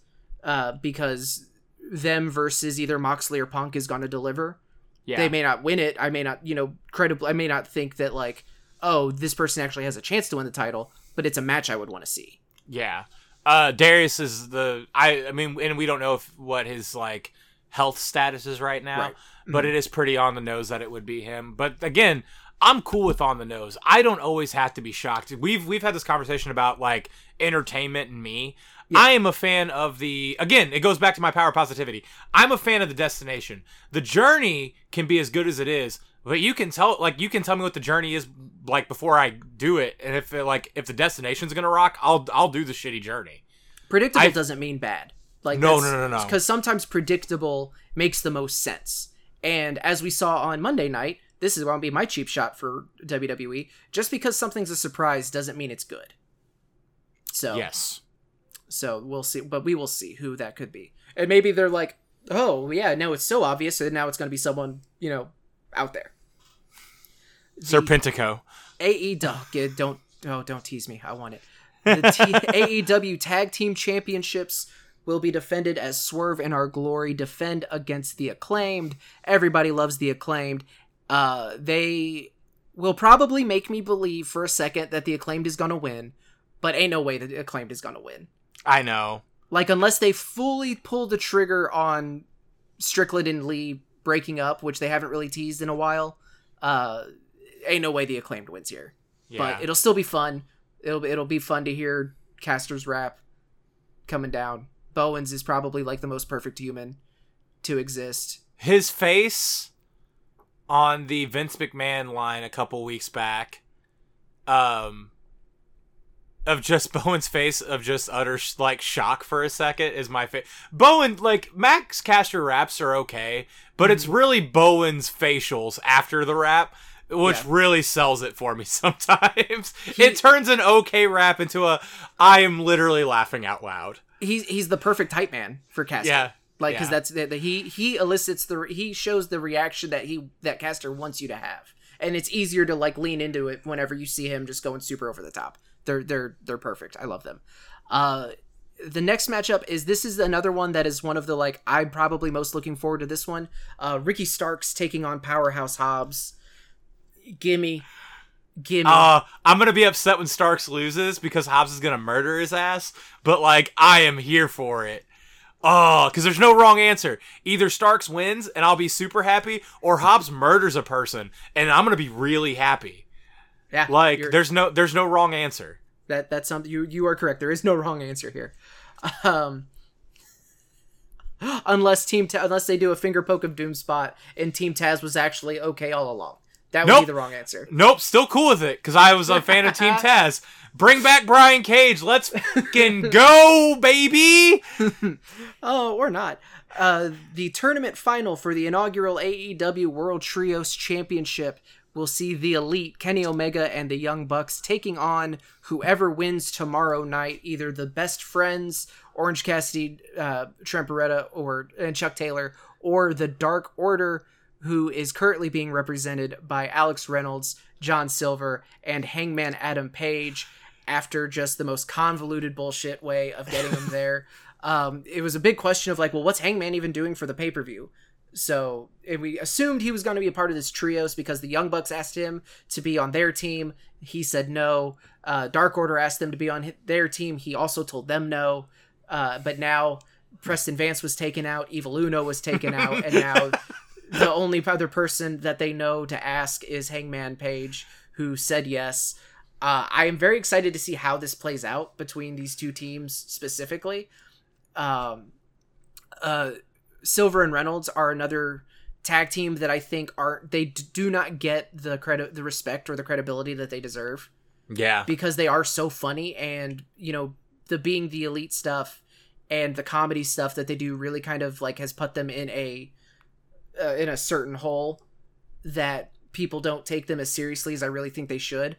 uh, because them versus either Moxley or Punk is going to deliver. yeah. They may not win it. I may not, you know, credible. I may not think that like, oh, this person actually has a chance to win the title, but it's a match I would want to see. Yeah. Uh Darius is the I I mean and we don't know if what his like health status is right now, Right. but it is pretty on the nose that it would be him. But again, I'm cool with on the nose. I don't always have to be shocked. We've we've had this conversation about like entertainment and me. I am a fan of the again, it goes back to my power positivity. I'm a fan of the destination. The journey can be as good as it is, but you can tell like you can tell me what the journey is like before I do it. And if it, like if the destination's going to rock, I'll I'll do the shitty journey. Predictable I- doesn't mean bad. Like No, no, no, no, no. Because sometimes predictable makes the most sense. And as we saw on Monday night, this is going to be my cheap shot for WWE. Just because something's a surprise doesn't mean it's good. So Yes. so we'll see, but we will see who that could be. And maybe they're like, oh yeah, no, it's so obvious, and now it's going to be someone you know out there. Serpentico. AEW, don't oh don't tease me. I want it. The T- AEW Tag Team Championships will be defended as Swerve in Our Glory defend against the Acclaimed. Everybody loves the Acclaimed. Uh, they will probably make me believe for a second that the Acclaimed is gonna win, but ain't no way the Acclaimed is gonna win. I know. Like unless they fully pull the trigger on Strickland and Lee breaking up, which they haven't really teased in a while. Uh, ain't no way the Acclaimed wins here Yeah. but it'll still be fun. It'll it'll be fun to hear Caster's rap coming down. Bowens is probably like the most perfect human to exist. His face on the Vince McMahon line a couple weeks back, um, of just Bowen's face of just utter like shock for a second is my face. Bowen like Max Caster raps are okay, but it's really Bowen's facials after the rap. Which Yeah. really sells it for me sometimes. it turns an okay rap into a I am literally laughing out loud. He's he's the perfect hype man for Caster. Yeah, like because yeah. that's that he he elicits the he shows the reaction that he that Caster wants you to have, and it's easier to like lean into it whenever you see him just going super over the top. They're they're they're perfect. I love them. Uh, the next matchup is this is another one that is one of the like I'm probably most looking forward to this one. Uh, Ricky Starks taking on Powerhouse Hobbs. Gimme, gimme. Uh, I'm gonna be upset when Starks loses because Hobbs is gonna murder his ass. But like, I am here for it. Oh, because there's no wrong answer. Either Starks wins and I'll be super happy, or Hobbs murders a person and I'm gonna be really happy. yeah, Like, there's no there's no wrong answer. that that's something you you are correct. There is no wrong answer here. Um, unless Team Ta- unless they do a finger poke of doom spot and Team Taz was actually okay all along. That would Nope. be the wrong answer. Nope, still cool with it because I was a fan of Team Taz. Bring back Brian Cage. Let's fucking go, baby. Oh, or not. Uh, the tournament final for the inaugural AEW World Trios Championship will see the Elite, Kenny Omega, and the Young Bucks taking on whoever wins tomorrow night, either the Best Friends, Orange Cassidy, uh, Trent Beretta, or and Chuck Taylor, or the Dark Order, who is currently being represented by Alex Reynolds, John Silver, and Hangman Adam Page. After just the most convoluted bullshit way of getting him there, um, it was a big question of like, well, what's Hangman even doing for the pay per view? So we assumed he was going to be a part of this trios because the Young Bucks asked him to be on their team. He said no. Uh, Dark Order asked them to be on their team. He also told them no. Uh, but now Preston Vance was taken out, Evil Uno was taken out, and now the only other person that they know to ask is Hangman Page, who said yes. Uh, I am very excited to see how this plays out between these two teams specifically. Um, uh, Silver and Reynolds are another tag team that I think are they d- do not get the credit, the respect, or the credibility that they deserve Yeah. because they are so funny and you know the being the elite stuff and the comedy stuff that they do really kind of like has put them in a uh, in a certain hole that people don't take them as seriously as I really think they should.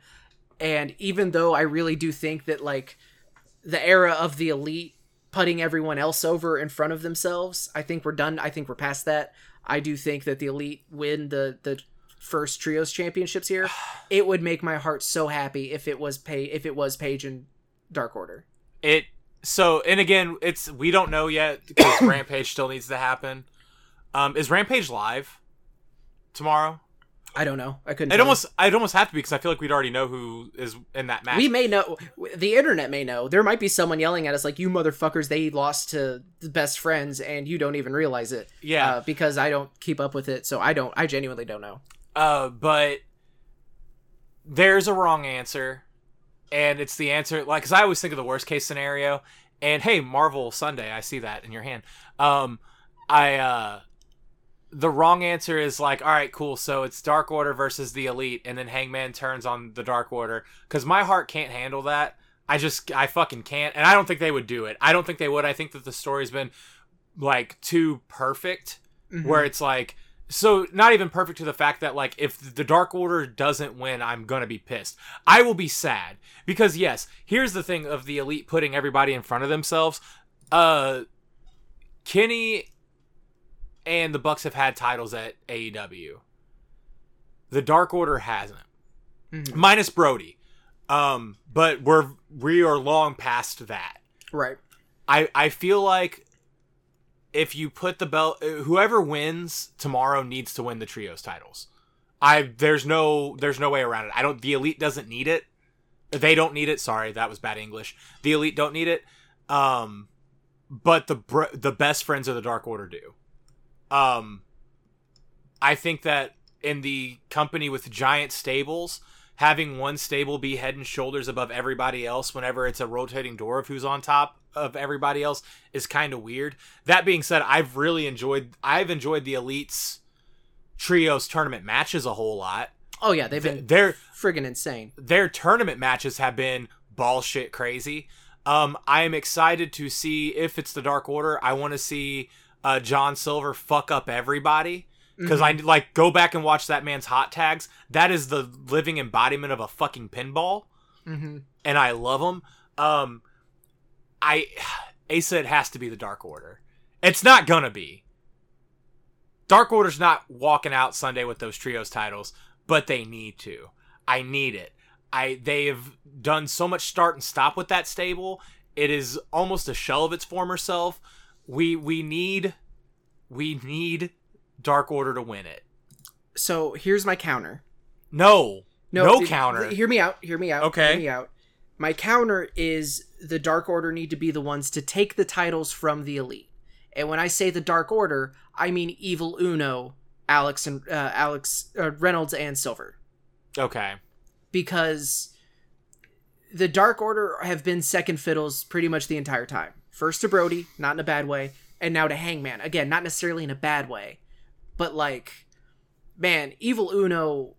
And even though I really do think that like the era of the elite putting everyone else over in front of themselves, I think we're done. I think we're past that. I do think that the elite win the the first trios championships here. It would make my heart so happy if it was pay if it was Page and Dark Order. It so and again, it's we don't know yet because Rampage still needs to happen. Um, is Rampage live tomorrow? I don't know. I couldn't. It almost I'd almost have to be because I feel like we'd already know who is in that match. We may know. The internet may know. There might be someone yelling at us like, "You motherfuckers! They lost to the best friends, and you don't even realize it." Yeah. Uh, because I don't keep up with it, so I don't. I genuinely don't know. Uh, but there's a wrong answer, and it's the answer like because I always think of the worst case scenario. And hey, Marvel Sunday, I see that in your hand. Um, I uh, the wrong answer is like, all right, cool. So it's Dark Order versus the Elite, and then Hangman turns on the Dark Order because my heart can't handle that. I just I fucking can't, and I don't think they would do it. I don't think they would. I think that the story's been like too perfect where it's like so not even perfect to the fact that like if the dark order doesn't win i'm gonna be pissed i will be sad because yes here's the thing of the elite putting everybody in front of themselves uh kenny and the bucks have had titles at aew the dark order hasn't Mhm. minus brody um but we're we are long past that Right. I I feel like if you put the belt, whoever wins tomorrow needs to win the trios titles. I there's no there's no way around it. I don't. The elite doesn't need it. They don't need it. Sorry, that was bad English. The elite don't need it. Um, but the br- the best friends of the Dark Order do. Um, I think that in the company with giant stables, having one stable be head and shoulders above everybody else whenever it's a rotating door of who's on top of everybody else is kind of weird. That being said, I've really enjoyed I've enjoyed the elites trios tournament matches a whole lot. Oh yeah, they've been they're friggin' insane. their tournament matches have been ball shit crazy. Um, I am excited to see if it's the Dark Order. I want to see uh, John Silver fuck up everybody because I like go back and watch that man's hot tags. That is the living embodiment of a fucking pinball, Mm-hmm. and I love him. Um, I Asa, it has to be the Dark Order. It's not gonna be. Dark Order's not walking out Sunday with those trios titles, but they need to. I need it. I they've done so much start and stop with that stable. It is almost a shell of its former self. We we need we need Dark Order to win it. So here's my counter. No. No, th- counter. th- hear me out. Hear me out. Okay. Hear me out. My counter is the Dark Order need to be the ones to take the titles from the Elite. And when I say the Dark Order, I mean Evil Uno, Alex and uh, Alex uh, Reynolds and Silver, okay. because the Dark Order have been second fiddles pretty much the entire time. First to Brody, not in a bad way, and now to Hangman. Again, not necessarily in a bad way, but like, man, Evil Uno,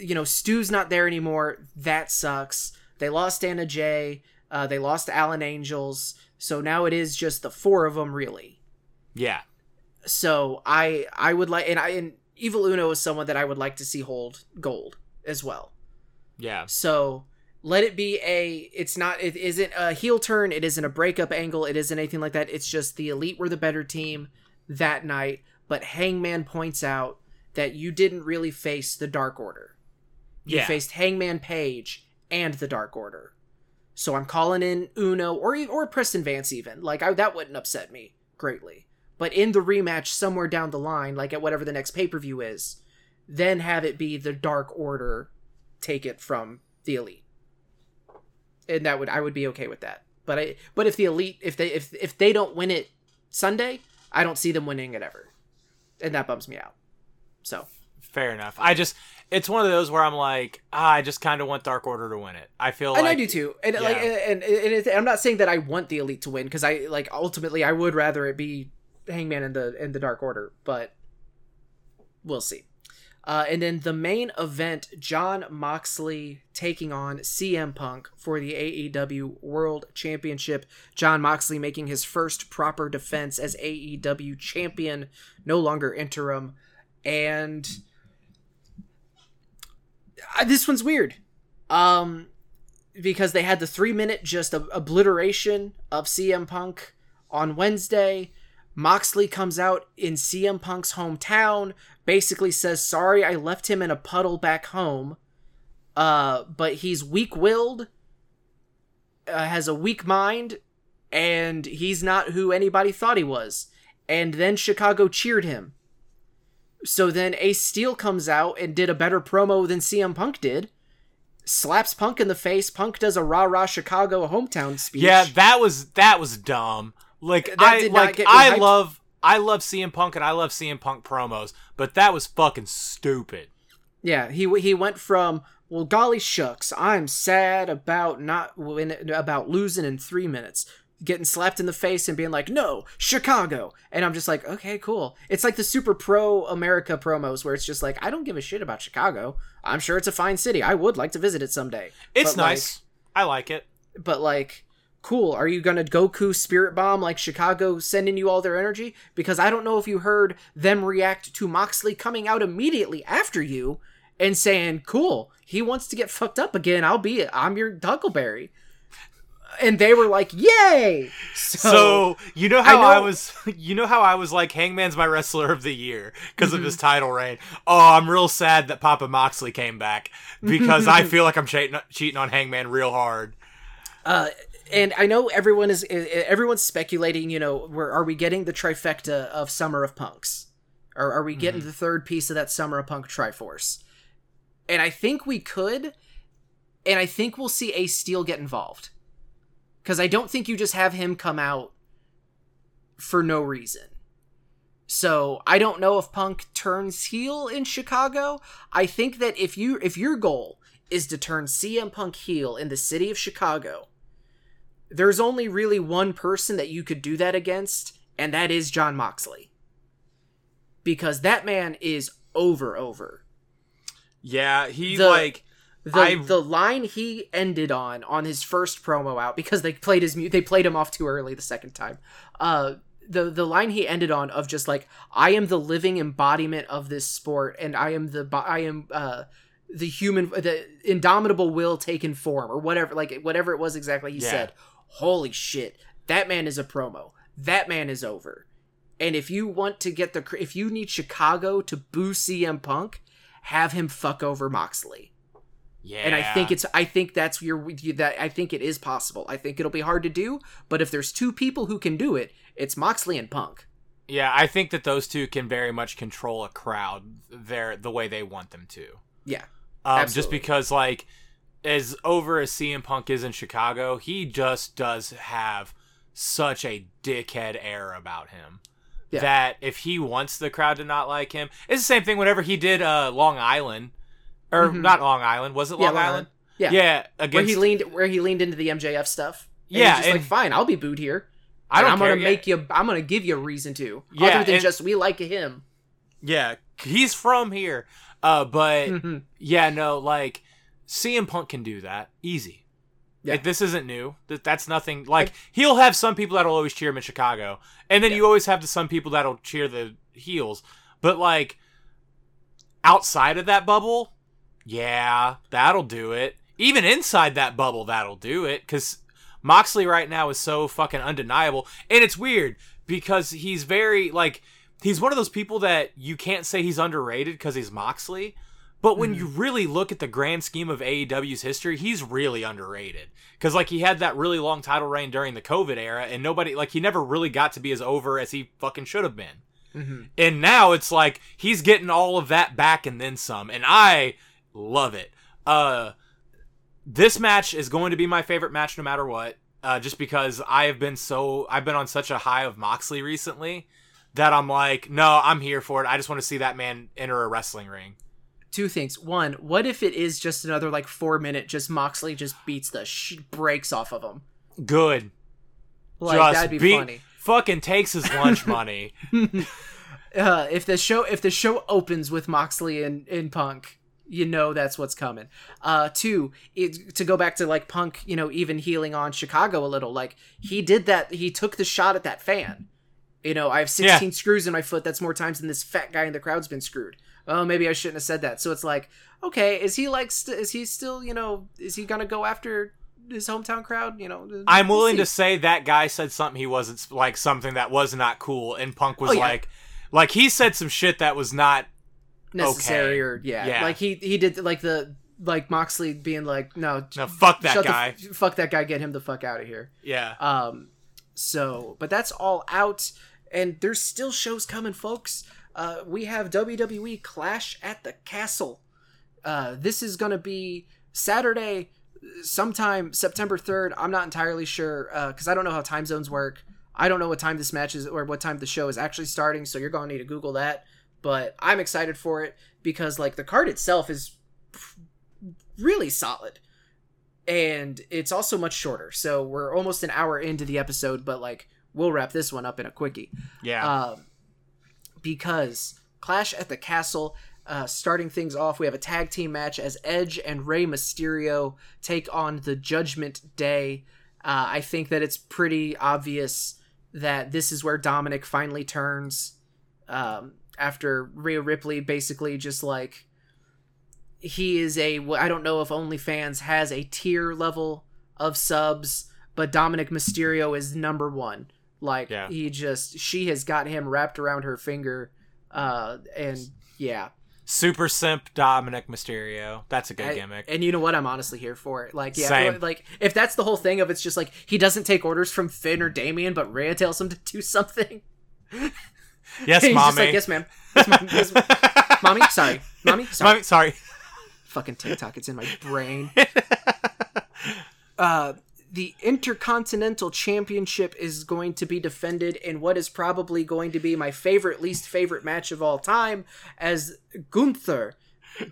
you know, Stu's not there anymore. That sucks. They lost Anna Jay. Uh, they lost Alan Angels. So now it is just the four of them, really. Yeah. So I I would like and I and Evil Uno is someone that I would like to see hold gold as well. Yeah. So let it be a it's not it isn't a heel turn, it isn't a breakup angle, it isn't anything like that. It's just the elite were the better team that night, but Hangman points out that you didn't really face the Dark Order. You Yeah. faced Hangman Page and the Dark Order. So I'm calling in Uno or or Preston Vance even. Like I, that wouldn't upset me greatly. But in the rematch somewhere down the line, like at whatever the next pay-per-view is, then have it be the Dark Order take it from the Elite. And that would I would be okay with that. But I but if the Elite if they if if they don't win it Sunday, I don't see them winning it ever. And that bums me out. So, Fair enough. I just it's one of those where I'm like, ah, I just kind of want Dark Order to win it. I feel and like I do too. And like, and, and, and I'm not saying that I want the elite to win because I like ultimately I would rather it be Hangman and the and the Dark Order, but we'll see. Uh, and then the main event, Jon Moxley taking on CM Punk for the AEW World Championship. Jon Moxley making his first proper defense as AEW champion, no longer interim. And uh, this one's weird. Um, because they had the three minute just ob- obliteration of CM Punk on Wednesday. Moxley comes out in CM Punk's hometown, basically says, Sorry, I left him in a puddle back home. Uh, but he's weak willed, uh, has a weak mind, and he's not who anybody thought he was. And then Chicago cheered him. So then Ace Steel comes out and did a better promo than CM Punk did. Slaps Punk in the face. Punk does a rah rah Chicago hometown speech. Yeah, that was that was dumb. Like That I like I hyped. love I love CM Punk and I love CM Punk promos, but that was fucking stupid. Yeah, he he went from well, golly shucks, I'm sad about not win about losing in three minutes, getting slapped in the face and being like, no, Chicago, and I'm just like, okay, cool. It's like the Super Pro America promos where it's just like, I don't give a shit about Chicago. I'm sure it's a fine city. I would like to visit it someday. It's But, like, nice. I like it. but like cool are you gonna goku spirit bomb like chicago sending you all their energy because i don't know if you heard them react to moxley coming out immediately after you and saying cool he wants to get fucked up again i'll be it i'm your huckleberry and they were like yay so, So you know how I, know- was, you know how I was like, Hangman's my wrestler of the year because Mm-hmm. of his title reign. Oh, I'm real sad that Papa Moxley came back because I feel like I'm cheating, cheating on Hangman real hard. uh and i know everyone is everyone's speculating you know where are we getting the trifecta of summer of punks? Or are we getting mm-hmm. the third piece of that summer of punk triforce? And i think we could and i think we'll see ace steel get involved. Because i don't think you just have him come out for no reason. So i don't know if punk turns heel in chicago. I think that if you if your goal is to turn cm punk heel in the city of chicago there's only really one person that you could do that against, and that is Jon Moxley. Because that man is over over. Yeah, he The- like The I- the line he ended on on his first promo out because they played his they played him off too early the second time. Uh the the line he ended on of just like I am the living embodiment of this sport and I am the I am uh the human the indomitable will taken form or whatever like whatever it was exactly he Yeah. said. Holy shit. That man is a promo. That man is over. And if you want to get the if you need Chicago to boo CM Punk, have him fuck over Moxley yeah, and I think it's I think that's your that I think it is possible. I think it'll be hard to do, but if there's two people who can do it, it's Moxley and Punk. yeah, I think that those two can very much control a crowd there the way they want them to. Yeah, Um, just because like as over as CM Punk is in Chicago, he just does have such a dickhead air about him. Yeah. That if he wants the crowd to not like him, it's the same thing whenever he did uh, Long Island, or Mhm. not Long Island, was it Yeah, Long, Long Island? Island. Yeah. yeah, where against he leaned where he leaned into the MJF stuff. Yeah, he's just like fine, I'll be booed here. I don't I'm care. gonna yeah. make you. I'm gonna give you a reason to, Yeah, other than and- just we like him. Yeah, he's from here. Uh, but Mhm. yeah, no, like CM Punk can do that easy. Yeah. Like, this isn't new. That that's nothing. Like he'll have some people that'll always cheer him in Chicago, and then Yeah. you always have the some people that'll cheer the heels. But like outside of that bubble, yeah, that'll do it. Even inside that bubble, that'll do it. Because Moxley right now is so fucking undeniable, and it's weird because he's very like he's one of those people that you can't say he's underrated because he's Moxley. But when you really look at the grand scheme of AEW's history, he's really underrated. Because, like, he had that really long title reign during the COVID era, and nobody, like, he never really got to be as over as he fucking should have been. Mhm. And now it's like he's getting all of that back and then some, and I love it. Uh, this match is going to be my favorite match no matter what. Uh, just because I have been so I've been on such a high of Moxley recently that I'm like, no, I'm here for it. I just want to see that man enter a wrestling ring. Two things. One, what if it is just another like four minute? Just Moxley just beats the sh- breaks off of him. Good. Like just that'd be beat- funny. Fucking takes his lunch money. uh, if the show if the show opens with Moxley and, and Punk, you know that's what's coming. Uh, two, it, to go back to like Punk, you know, even healing on Chicago a little, like he did that. He took the shot at that fan. You know, I have 16 screws in my foot. That's more times than this fat guy in the crowd's been screwed. Oh, maybe I shouldn't have said that. So it's like, okay, is he like, st- is he still, you know, is he gonna go after his hometown crowd? You know, I'm willing to say that guy said something he wasn't like something that was not cool, and Punk was Oh, yeah. like, like he said some shit that was not. necessary okay. or yeah. Yeah. like he he did like the like Moxley being like, no, No, fuck that guy. f- fuck that guy, get him the fuck out of here. yeah. Um, so, but that's all out, and there's still shows coming, folks. Uh, we have WWE Clash at the Castle. Uh, this is gonna be Saturday, sometime September third. I'm not entirely sure because I don't know how time zones work. I don't know what time this match is or what time the show is actually starting. So you're gonna need to Google that. But I'm excited for it because like the card itself is really solid and it's also much shorter. So we're almost an hour into the episode, but like we'll wrap this one up in a quickie. Yeah. Um, because Clash at the Castle, uh, starting things off, we have a tag team match as Edge and Rey Mysterio take on the Judgment Day. Uh, I think that it's pretty obvious that this is where Dominik finally turns um, after Rhea Ripley basically just like he is a I don't know if OnlyFans has a tier level of subs, but Dominik Mysterio is number one. Like Yeah. he just she has got him wrapped around her finger, uh, and yeah, Super simp Dominik Mysterio. That's a good I- gimmick. and you know what? I'm honestly here for it. Like, yeah, Same. like if that's the whole thing of it's just like he doesn't take orders from Finn or Damian, but Rhea tells him to do something. yes, mommy. just like, yes, ma'am, yes, ma'am, yes, ma'am. mommy, sorry, mommy, sorry. Mommy, sorry. fucking TikTok. It's in my brain. uh, the Intercontinental Championship is going to be defended in what is probably going to be my favorite, least favorite match of all time, as Gunther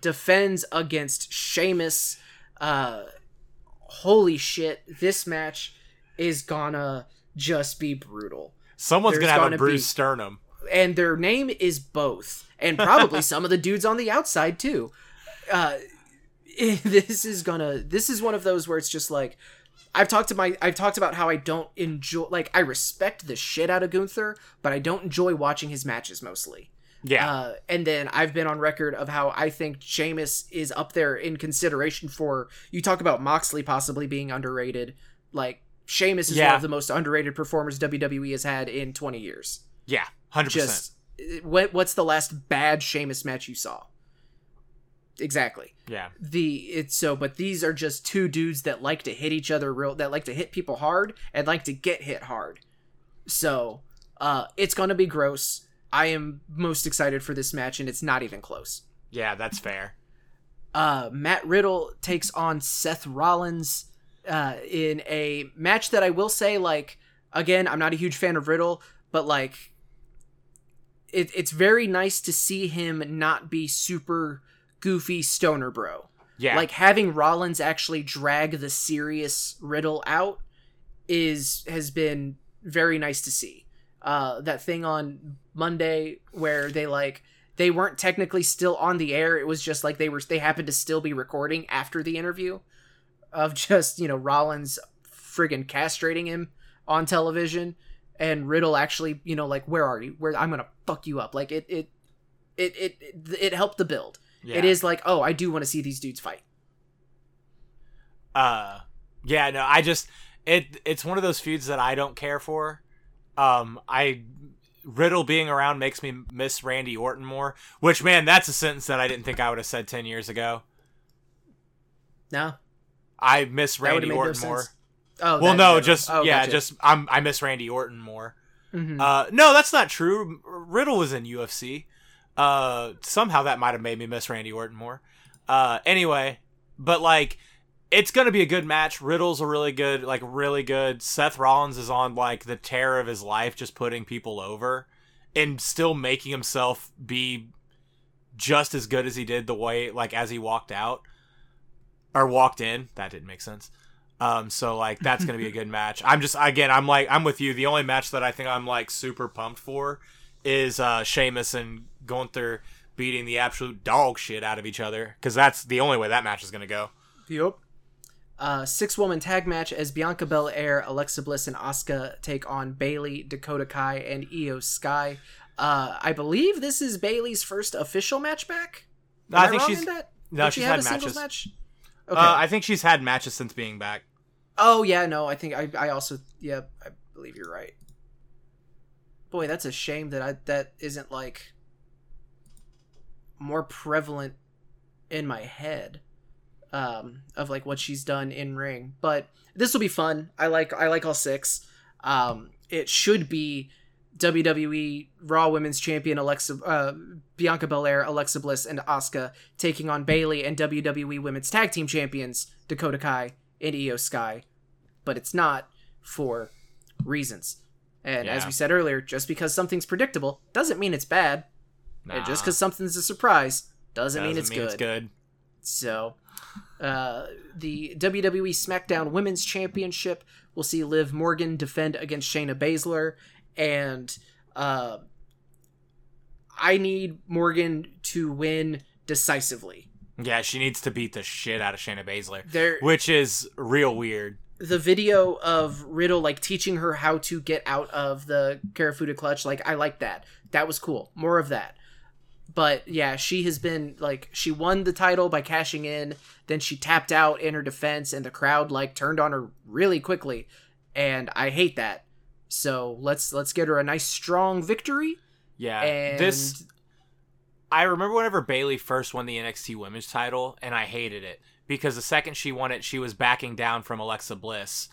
defends against Sheamus. Uh, holy shit! This match is gonna just be brutal Someone's There's gonna have gonna a bruised be- sternum. and their name is both, and probably some of the dudes on the outside too. Uh, this is gonna. This is one of those where it's just like. I've talked to my I've talked about how I don't enjoy like I respect the shit out of Gunther, but I don't enjoy watching his matches mostly. Yeah. Uh, and then I've been on record of how I think Sheamus is up there in consideration for you talk about Moxley possibly being underrated. Like Sheamus is one of the most underrated performers WWE has had in 20 years yeah. Hundred percent. just what what's the last bad Sheamus match you saw? Exactly. Yeah. The it's so but these are just two dudes that like to hit each other real that like to hit people hard and like to get hit hard. So, uh it's going to be gross. I am most excited for this match and it's not even close. Yeah. That's fair. Uh Matt Riddle takes on Seth Rollins uh in a match that I will say like again, I'm not a huge fan of Riddle, but like it, it's very nice to see him not be super goofy stoner bro. Yeah. Like having Rollins actually drag the serious Riddle out is has been very nice to see. Uh, that thing on Monday where they like they weren't technically still on the air. It was just like they were they happened to still be recording after the interview of just you know Rollins friggin' castrating him on television and Riddle actually you know like where are you? Where I'm gonna fuck you up. Like it it it it it, it helped the build. Yeah. It is like oh I do want to see these dudes fight. Uh, yeah, no, I just it it's one of those feuds that I don't care for. Um, I Riddle being around makes me miss Randy Orton more. Which man, that's a sentence that I didn't think I would have said ten years ago. No, I miss Randy made no Orton more. sense. oh Well, no, just Oh, yeah, gotcha. just I'm I miss Randy Orton more. Mhm. Uh, no, that's not true. Riddle was in UFC. Uh, somehow that might have made me miss Randy Orton more. Uh, anyway, but like, it's gonna be a good match. Riddle's a really good, like, really good. Seth Rollins is on like the tear of his life, just putting people over, and still making himself be just as good as he did the way, like, as he walked out or walked in. That didn't make sense. Um, so like that's gonna be a good match. I'm just again, I'm like I'm with you. The only match that I think I'm like super pumped for is uh Sheamus and Gunther beating the absolute dog shit out of each other because that's the only way that match is gonna go. Yep. Uh, six woman tag match as Bianca Belair, Alexa Bliss, and Asuka take on Bayley, Dakota Kai, and Iyo Sky. Uh, I believe this is Bayley's first official match back. Am I think wrong she's that? no, Did she she's have had a matches. match. Okay. Uh, I think she's had matches since being back. oh yeah, no, I think I, I also yeah, I believe you're right. Boy, that's a shame that I that isn't like more prevalent in my head um of like what she's done in ring. But this will be fun. I like i like all six. Um it should be wwe raw women's champion alexa uh, bianca belair alexa bliss and asuka taking on bayley and wwe women's tag team champions dakota kai and iyo sky. But it's not for reasons. And as we said earlier just because something's predictable doesn't mean it's bad and just because something's a surprise doesn't, mean, doesn't it's, good. good. So, uh, the WWE SmackDown Women's Championship will see Liv Morgan defend against Shayna Baszler, and uh, I need Morgan to win decisively. Yeah, she needs to beat the shit out of Shayna Baszler, There, which is real weird. the video of Riddle like teaching her how to get out of the Kirifuda clutch, like I like that. That was cool. More of that. But yeah, she has been like she won the title by cashing in, then she tapped out in her defense and the crowd like turned on her really quickly. And I hate that. So let's let's get her a nice strong victory. Yeah, And this I remember whenever Bayley first won the NXT Women's title, and I hated it because the second she won it, she was backing down from Alexa Bliss,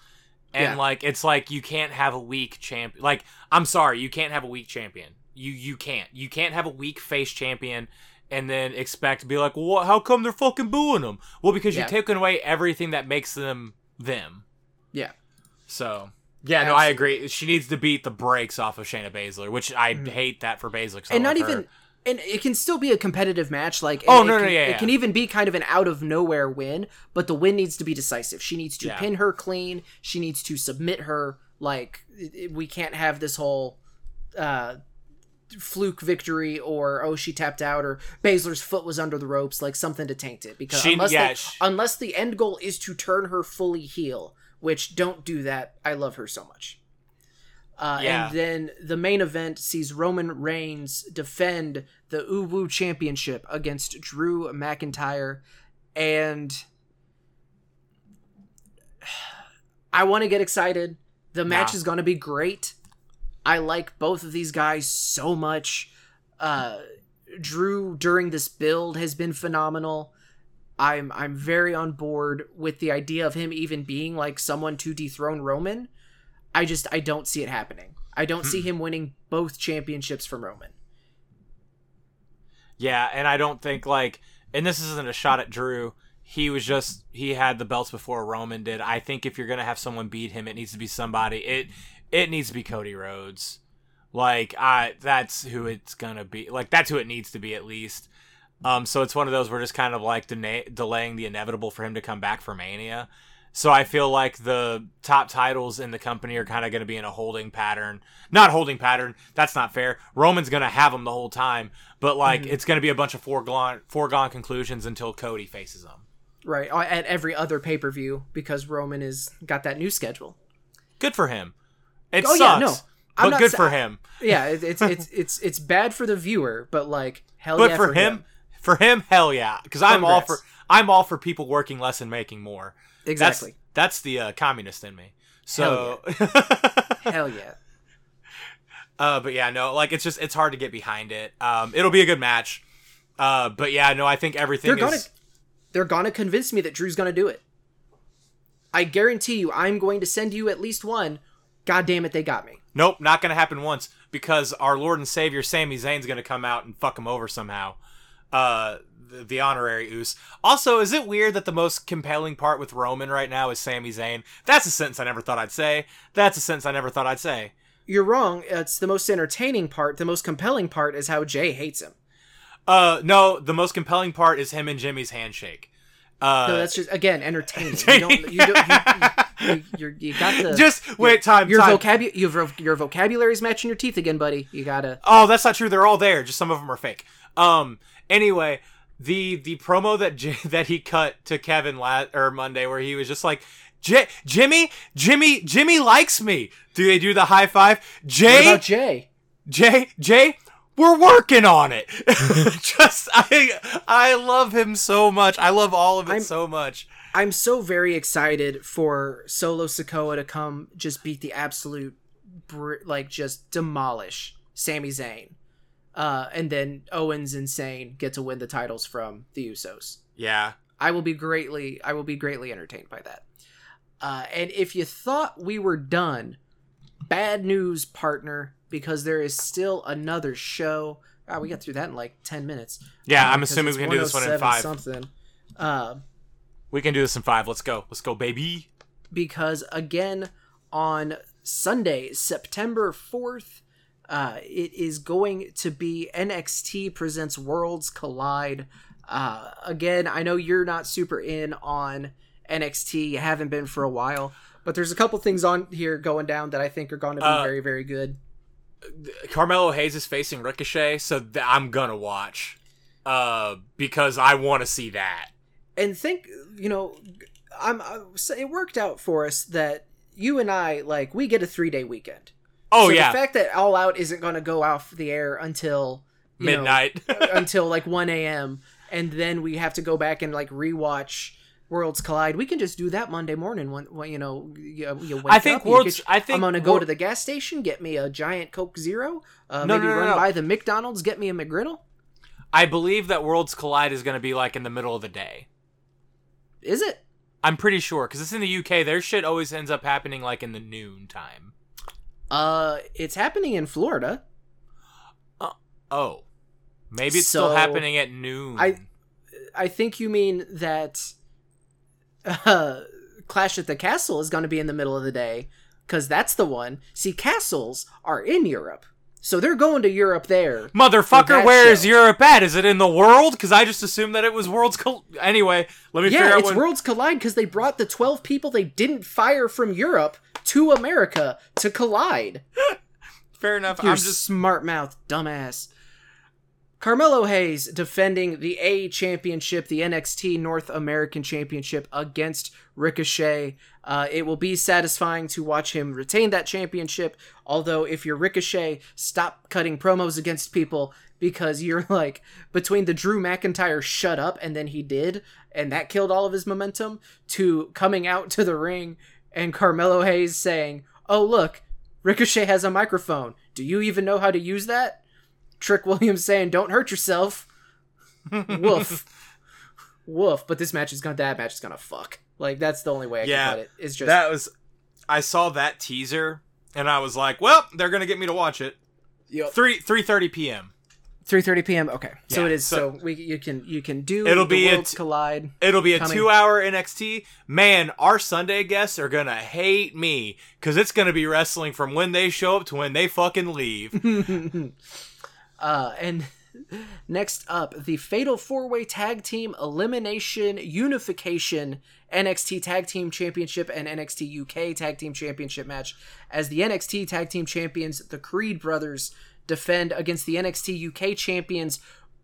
and Yeah. like it's like you can't have a weak champion. Like I'm sorry, you can't have a weak champion. You you can't. You can't have a weak face champion. And then expect to be like, well, what, how come they're fucking booing them? Well, because Yeah. you're taking away everything that makes them them. Yeah. So yeah, no, I agree. She needs to beat the brakes off of Shayna Baszler, which I hate that for Baszler. Mm. and not her. even and it can still be a competitive match like Oh, no, it no, can, yeah, it yeah. can even be kind of an out of nowhere win but the win needs to be decisive she needs to Yeah. pin her clean she needs to submit her like we can't have this whole uh fluke victory or oh she tapped out or Baszler's foot was under the ropes like something to taint it because She- unless yeah, they, she- unless the end goal is to turn her fully heel which don't do that I love her so much uh, Yeah. And then the main event sees Roman Reigns defend the Uwu Championship against Drew McIntyre. And I want to get excited. The match Nah. is going to be great. I like both of these guys so much. Uh, Drew during this build has been phenomenal. I'm I'm very on board with the idea of him even being like someone to dethrone Roman. I just I don't see it happening. I don't see him winning both championships from Roman. Yeah, and I don't think like, and this isn't a shot at Drew. He was just he had the belts before Roman did. I think if you're gonna have someone beat him, it needs to be somebody. It it needs to be Cody Rhodes. Like I, that's who it's gonna be. Like that's who it needs to be at least. Um, so it's one of those we're just kind of like dena- delaying the inevitable for him to come back for Mania. So I feel like the top titles in the company are kind of going to be in a holding pattern. Not holding pattern. That's not fair. Roman's going to have them the whole time, but like Mm-hmm. it's going to be a bunch of foregone foregone conclusions until Cody faces them. Right. At every other pay per view because Roman is got that new schedule. Good for him. It Oh, sucks, yeah, no. I'm but not good sa- for him. Yeah, it, it's it's it's it's bad for the viewer, but like hell But yeah for, him, for him, hell yeah, because I'm all for I'm all for people working less and making more. Exactly. That's that's the uh, communist in me. So, Hell yeah. uh, but yeah, no, like it's just it's hard to get behind it. Um, it'll be a good match. Uh, but yeah, no, I think everything They're gonna is. they're gonna convince me that Drew's gonna do it. I guarantee you, I'm going to send you at least one. God damn it, they got me. Nope, not gonna happen once because our Lord and Savior Sami Zayn's gonna come out and fuck him over somehow. Uh, the, the honorary Oos. Also, is it weird that the most compelling part with Roman right now is Sami Zayn? That's a sentence I never thought I'd say. That's a sentence I never thought I'd say. You're wrong. It's the most entertaining part. The most compelling part is how Jey hates him. Uh, no, the most compelling part is him and Jimmy's handshake. Uh, No, that's just again entertaining. You don't. You don't. You, you, you're, you got the. just wait, time, your vocabulary. Your, your vocabulary's matching your teeth again, buddy. You gotta. Oh, that's not true. They're all there. Just some of them are fake. Um. Anyway, the the promo that J- that he cut to Kevin la- or Monday, where he was just like, J- Jimmy, Jimmy, Jimmy likes me. Do they do the high five? What Jey, about Jey? Jey, Jey. We're working on it. just I I love him so much. I love all of it I'm- so much. I'm so very excited for Solo Sikoa to come just beat the absolute, br- like just demolish Sami Zayn, uh, and then Owens and Zayn get to win the titles from the Usos. Yeah. I will be greatly, I will be greatly entertained by that. Uh, and if you thought we were done, bad news, partner, because there is still another show. Ah, we got through that in like ten minutes. Yeah, Uh, I'm assuming we can do this one in five. Something. Uh, We can do this in five. Let's go. Let's go, baby. because again on Sunday, September 4th, uh, it is going to be NXT presents Worlds Collide. Uh, again, I know you're not super in on NXT, you haven't been for a while, but there's a couple things on here going down that I think are going to be Uh, very, very good. Carmelo Hayes is facing Ricochet, so th- I'm gonna watch. Uh, because I want to see that. And think, you know, I'm, I, so it worked out for us that you and I, like, we get a three day weekend. Oh so yeah, the fact that All Out isn't going to go off the air until you know, midnight. until like 1 a.m. and then we have to go back and like rewatch Worlds Collide. We can just do that Monday morning when, when you know you, you wake I think up, Worlds- get- I think I'm gonna go to the gas station, get me a giant Coke Zero, uh, No, maybe no, no, run by the McDonald's, get me a McGriddle. I believe that Worlds Collide is gonna be like in the middle of the day. Is it? I'm pretty sure because it's in the UK. Their shit always ends up happening like in the noon time. Uh, it's happening in Florida. Oh, maybe it's still happening at noon. I- I think you mean that uh, Clash at the Castle is going to be in the middle of the day because that's the one. See, castles are in Europe, so they're going to Europe there. Motherfucker, where is show. Europe at? Is it in the world? Because I just assumed that it was Worlds. Col- anyway, let me figure Yeah, it's when. Worlds Collide because they brought the 12 people they didn't fire from Europe to America to collide. Fair enough. You're I'm just smart mouth, dumbass. Carmelo Hayes defending the A Championship, the NXT North American Championship against Ricochet. Uh, it will be satisfying to watch him retain that championship. Although, if you're Ricochet, stop cutting promos against people because you're like between the Drew McIntyre shut up and then he did, and that killed all of his momentum, to coming out to the ring and Carmelo Hayes saying, Oh, look, Ricochet has a microphone. Do you even know how to use that? Trick Williams saying, "Don't hurt yourself." Woof, woof. But this match is gonna. That match is gonna fuck. Like that's the only way I Yeah, can put it. It's just that was. I saw that teaser and I was like, well, they're gonna get me to watch it. Three three thirty p.m. three thirty p.m. Okay, so it is. so- So, we you can you can do. It'll the be Worlds at- collide. It'll be a Coming. two hour NXT. Man, our Sunday guests are gonna hate me because it's gonna be wrestling from when they show up to when they fucking leave. uh, and Next up, the Fatal Four Way Tag Team Elimination Unification NXT Tag Team Championship and NXT UK Tag Team Championship match as the NXT Tag Team Champions, the Creed Brothers, defend against the NXT UK Champions,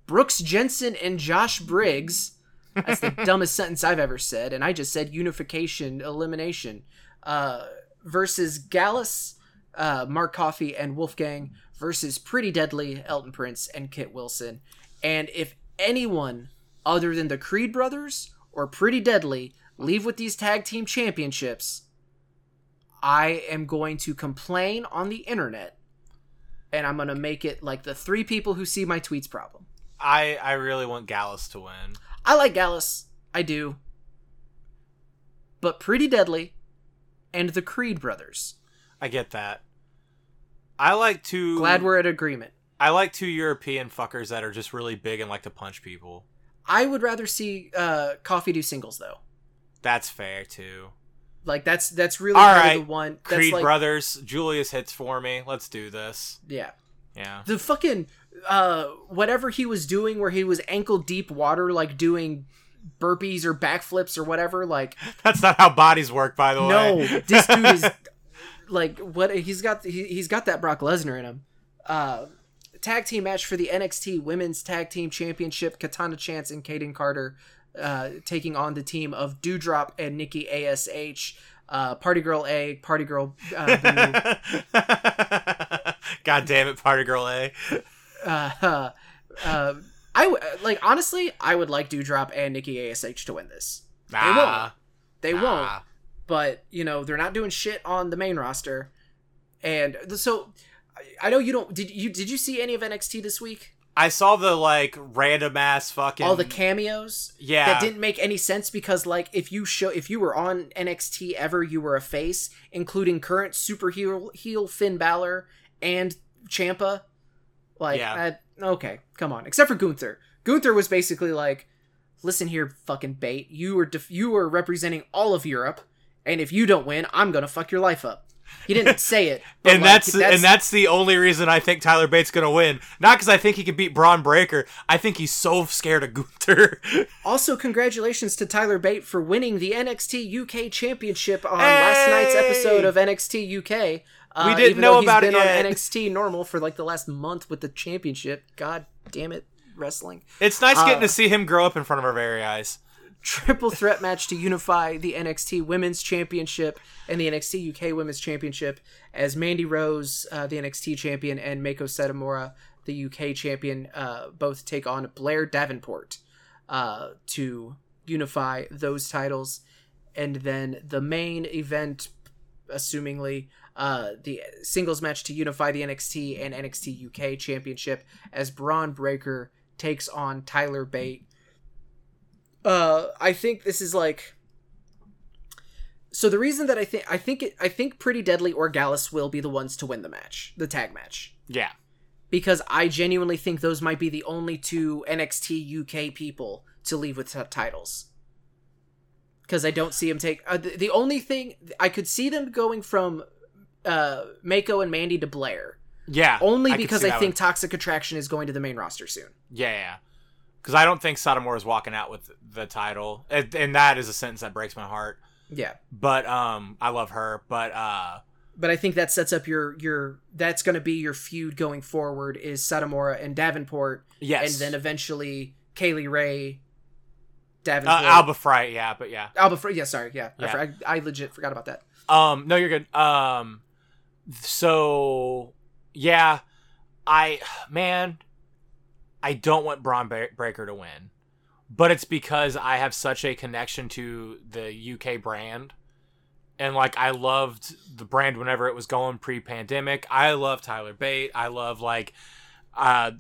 Brooks Jensen and Josh Briggs. That's the dumbest sentence I've ever said, and I just said unification, elimination. Uh, versus Gallus, uh, Mark Coffey, and Wolfgang versus Pretty Deadly, Elton Prince, and Kit Wilson. And if anyone other than the Creed brothers or Pretty Deadly leave with these tag team championships, I am going to complain on the internet and I'm going to make it like the three people who see my tweets problem. I I really want Gallus to win. I like Gallus. I do. But Pretty Deadly and the Creed brothers. I get that. I like to Glad we're at agreement. I like two European fuckers that are just really big and like to punch people. I would rather see uh Coffey do singles though. That's fair too. Like that's that's really All kind the one. That's Creed like, brothers, Julius hits for me. Let's do this. Yeah. Yeah. The fucking uh whatever he was doing where he was ankle deep water like doing burpees or backflips or whatever like That's not how bodies work, by the no way. No, this dude is like what he's got he, he's got that Brock Lesnar in him. Uh tag team match for the NXT Women's Tag Team Championship Katana Chance and Kayden Carter uh taking on the team of Doudrop and Nikki ASH uh Party Girl A, Party Girl uh, B, God damn it, Party Girl A. uh, uh, I w- like honestly, I would like Doudrop and Nikki Ash to win this. Nah, won't. They nah. won't, but you know they're not doing shit on the main roster, and so I- know you don't. Did you did you see any of NXT this week? I saw the like random ass fucking All the cameos yeah. that didn't make any sense because like if you show if you were on NXT ever, you were a face, including current super heel heel Finn Balor and Ciampa. Like, Yeah. I- okay, come on. Except for Gunther. Gunther was basically like, "Listen here, fucking bait. You were def- you were representing all of Europe, and if you don't win, I'm gonna fuck your life up." He didn't say it, and like, that's, and that's the only reason I think Tyler Bate's gonna win. Not because I think he can beat Bron Breakker. I think he's so scared of Gunther. Also, congratulations to Tyler Bate for winning the NXT UK Championship on last night's episode of NXT UK. Uh, We didn't know about it been on. NXT normal for like the last month with the championship. God damn it, wrestling! it's nice getting Uh, to see him grow up in front of our very eyes. Triple threat match to unify the NXT Women's Championship and the NXT UK Women's Championship as Mandy Rose, uh, the NXT champion, and Meiko Satomura, the UK champion, uh, both take on Blair Davenport uh, to unify those titles. And then the main event, assumingly, uh, the singles match to unify the NXT and NXT UK championship as Bron Breakker takes on Tyler Bate. Uh, I think this is like. So the reason that I think I think it, I think Pretty Deadly or Gallus will be the ones to win the match, the tag match, Yeah. because I genuinely think those might be the only two NXT UK people to leave with t- titles. Because I don't see them take uh, the, the only thing I could see them going from uh, Meiko and Mandy to Blair, Yeah. only I because I think one. Toxic Attraction is going to the main roster soon. Yeah, yeah. Because I don't think Satomura is walking out with the title, and, and that is a sentence that breaks my heart. Yeah. But um, I love her. But uh, but I think that sets up your your that's going to be your feud going forward is Satomura and Davenport, yes, and then eventually Kay Lee Ray, uh, Davenport, Alba Fyre. Yeah, but yeah. Alba. Fr- yeah, sorry, yeah, Yeah. I, I legit forgot about that. Um, no, you're good. Um, so yeah, I man, I don't want Bron Breakker to win, but it's because I have such a connection to the UK brand. And like I loved the brand whenever it was going pre-pandemic. I love Tyler Bate. I love like uh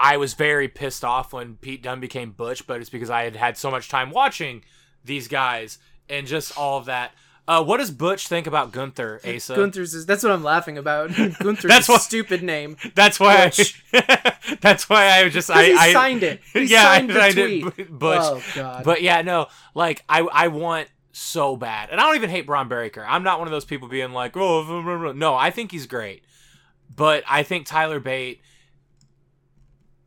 I was very pissed off when Pete Dunne became Butch, but it's because I had had so much time watching these guys and just all of that. Uh, what does Butch think about Gunther, Asa? Gunther's is that's what I'm laughing about. Gunther's That's a what- stupid name. That's why. I, that's why I just I, he I signed it. He yeah, signed I signed tweet. it, Butch. Oh god. But yeah, no, like I I want so bad, and I don't even hate Bron Breakker. I'm not one of those people being like, oh, blah, blah, blah." no, I think he's great, but I think Tyler Bate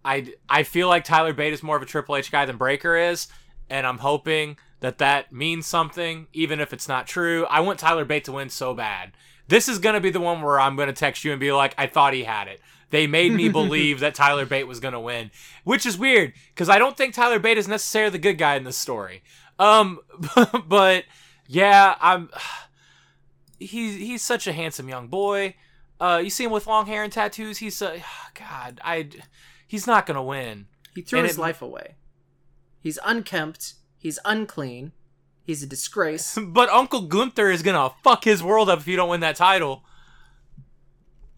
I I feel like Tyler Bate is more of a Triple H guy than Breakker is, and I'm hoping that that means something, even if it's not true. I want Tyler Bate to win so bad. This is gonna be the one where I'm gonna text you and be like, I thought he had it. They made me believe that Tyler Bate was gonna win, which is weird because I don't think Tyler Bate is necessarily the good guy in this story. Um, but yeah, I'm. He's he's such a handsome young boy. Uh, you see him with long hair and tattoos. He's uh, God, I. He's not gonna win. He threw And his it- life away. He's unkempt. He's unclean. He's a disgrace. But Uncle Gunther is gonna fuck his world up if you don't win that title.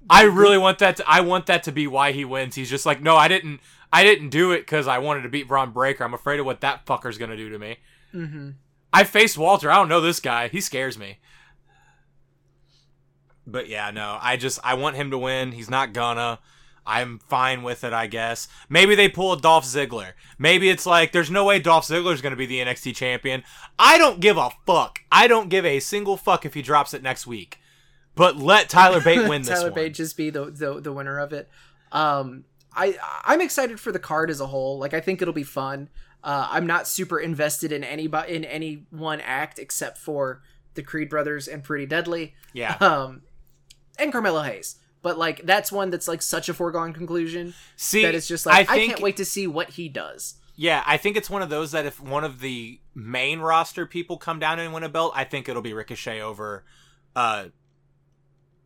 I really want that. To, I want that to be why he wins. He's just like, no, I didn't. I didn't do it because I wanted to beat Bron Breakker. I'm afraid of what that fucker's gonna do to me. hmm I faced Walter. I don't know this guy. He scares me. But yeah, no. I just I want him to win. He's not gonna. I'm fine with it, I guess. Maybe they pull a Dolph Ziggler. Maybe it's like there's no way Dolph Ziggler's going to be the NXT champion. I don't give a fuck. I don't give a single fuck if he drops it next week. But let Tyler Bate win this Tyler one. Bate just be the, the the winner of it. Um, I I'm excited for the card as a whole. Like I think it'll be fun. Uh, I'm not super invested in any in any one act except for the Creed brothers and Pretty Deadly. Yeah. Um, and Carmelo Hayes. But like that's one that's like such a foregone conclusion See, that it's just like I, think, can't wait to see what he does. Yeah, I think it's one of those that if one of the main roster people come down and win a belt, I think it'll be Ricochet over. uh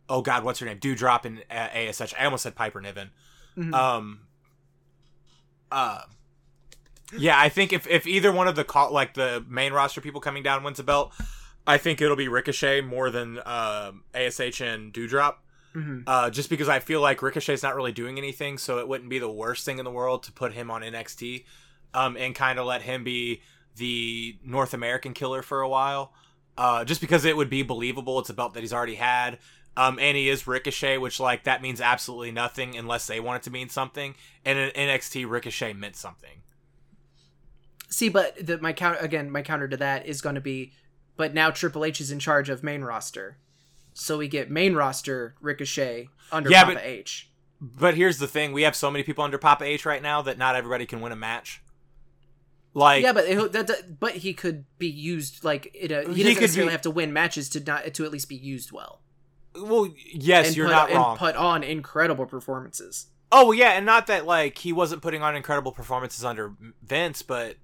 Oh God, what's her name? Doudrop and uh, ASH. I almost said Piper Niven. Mhm. Um. Uh. Yeah, I think if if either one of the call like the main roster people coming down wins a belt, I think it'll be Ricochet more than um ASH and Doudrop. Mhm. Uh, just because I feel like Ricochet's not really doing anything, so it wouldn't be the worst thing in the world to put him on NXT, um, and kind of let him be the North American killer for a while. Uh, just because it would be believable. It's a belt that he's already had. Um, and he is Ricochet, which like that means absolutely nothing unless they want it to mean something. And in NXT, Ricochet meant something. See, but the, my counter again, my counter to that is going to be, but now Triple H is in charge of main roster, so we get main roster Ricochet under Yeah, Papa but- H. But here's the thing: we have so many people under Papa H right now that not everybody can win a match. Like, yeah, but it, that, that- but he could be used like it, uh, he doesn't necessarily be- have to win matches to not to at least be used well. well, yes, and you're put, not and wrong. put on incredible performances. Oh yeah, and not that like he wasn't putting on incredible performances under Vince, but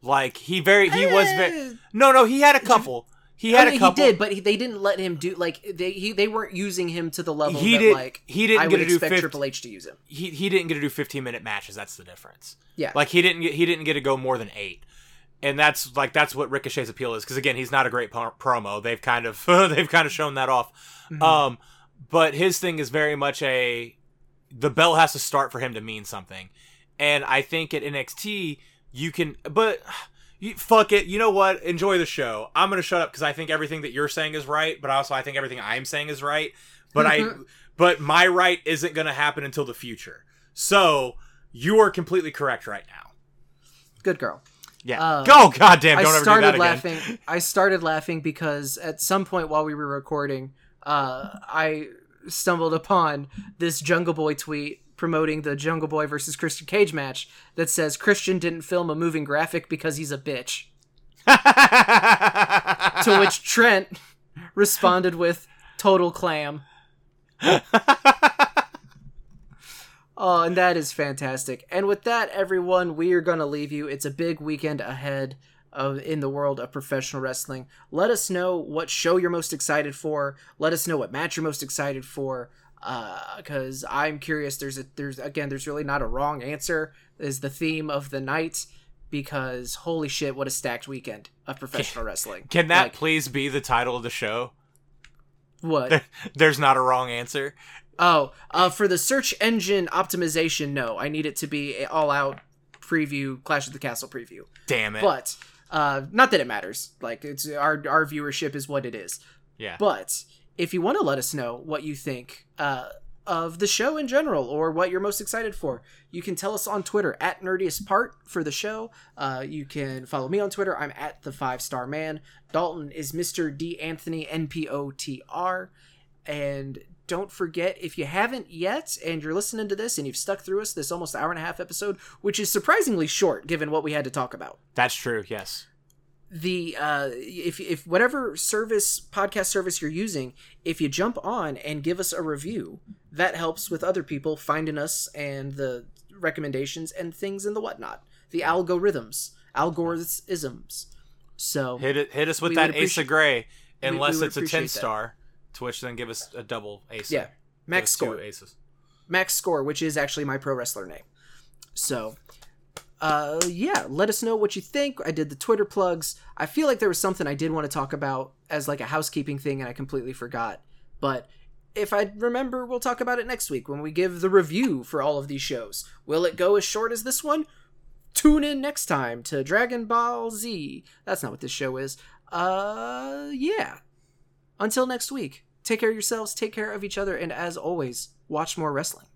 like he very he was very no no he had a couple he I had mean, a couple He did, but he, they didn't let him do like they he, they weren't using him to the level He that did- like he didn't I get would to do expect 50 Triple H to use him. he he didn't get to do 15 minute matches. That's the difference. Yeah, Like he didn't get he didn't get to go more than eight, and that's like that's what Ricochet's appeal is because again he's not a great pro- promo. They've kind of they've kind of shown that off. Mhm. Um, but his thing is very much a the bell has to start for him to mean something, and I think at NXT you can, but. You, fuck it. You know what? Enjoy the show. I'm gonna shut up because I think everything that you're saying is right, but also I think everything I'm saying is right. But I, but my right isn't gonna happen until the future. So you are completely correct right now. good girl. Yeah. Uh, Go, goddamn! Don't I ever do started that again. laughing. I started laughing because at some point while we were recording, uh, I stumbled upon this Jungle Boy tweet promoting the Jungle Boy versus Christian Cage match that says Christian didn't film a moving graphic because he's a bitch. To which Trent responded with total clam. Oh, and that is fantastic. And with that, everyone, we are going to leave you. It's a big weekend ahead of in the world of professional wrestling. Let us know what show you're most excited for. Let us know what match you're most excited for. Because I'm curious. There's a there's again there's really not a wrong answer. Is the theme of the night because holy shit, what a stacked weekend of professional wrestling. Can that Like, please be the title of the show? what? There's not a wrong answer. Oh, uh, for the search engine optimization, no. I need it to be a all-out preview, Clash of the Castle preview. Damn it. But uh, not that it matters. Like it's our our viewership is what it is. yeah. But if you want to let us know what you think uh, of the show in general or what you're most excited for, you can tell us on Twitter at nerdiest part for the show. Uh, you can follow me on Twitter. I'm at the five star man. Dalton is Mr. D Anthony NPOTR. and don't forget if you haven't yet and you're listening to this and you've stuck through us this almost hour and a half episode which is surprisingly short given what we had to talk about That's true. Yes. The uh if if whatever service podcast service you're using if you jump on and give us a review that helps with other people finding us and the recommendations and things and the whatnot the algorithms algorithms so Hit it. Hit us with that Ace of Grey, we unless it's a ten that. star. To which then give us a double ace. yeah max score aces. max score which is actually my pro wrestler name so uh yeah let us know what you think. I did the twitter plugs. I feel like there was something i did want to talk about as like a housekeeping thing and i completely forgot. But if i remember we'll talk about it next week when we give the review for all of these shows. Will it go as short as this one? Tune in next time to dragon ball z. That's not what this show is. Uh yeah. Until next week take care of yourselves take care of each other and as always watch more wrestling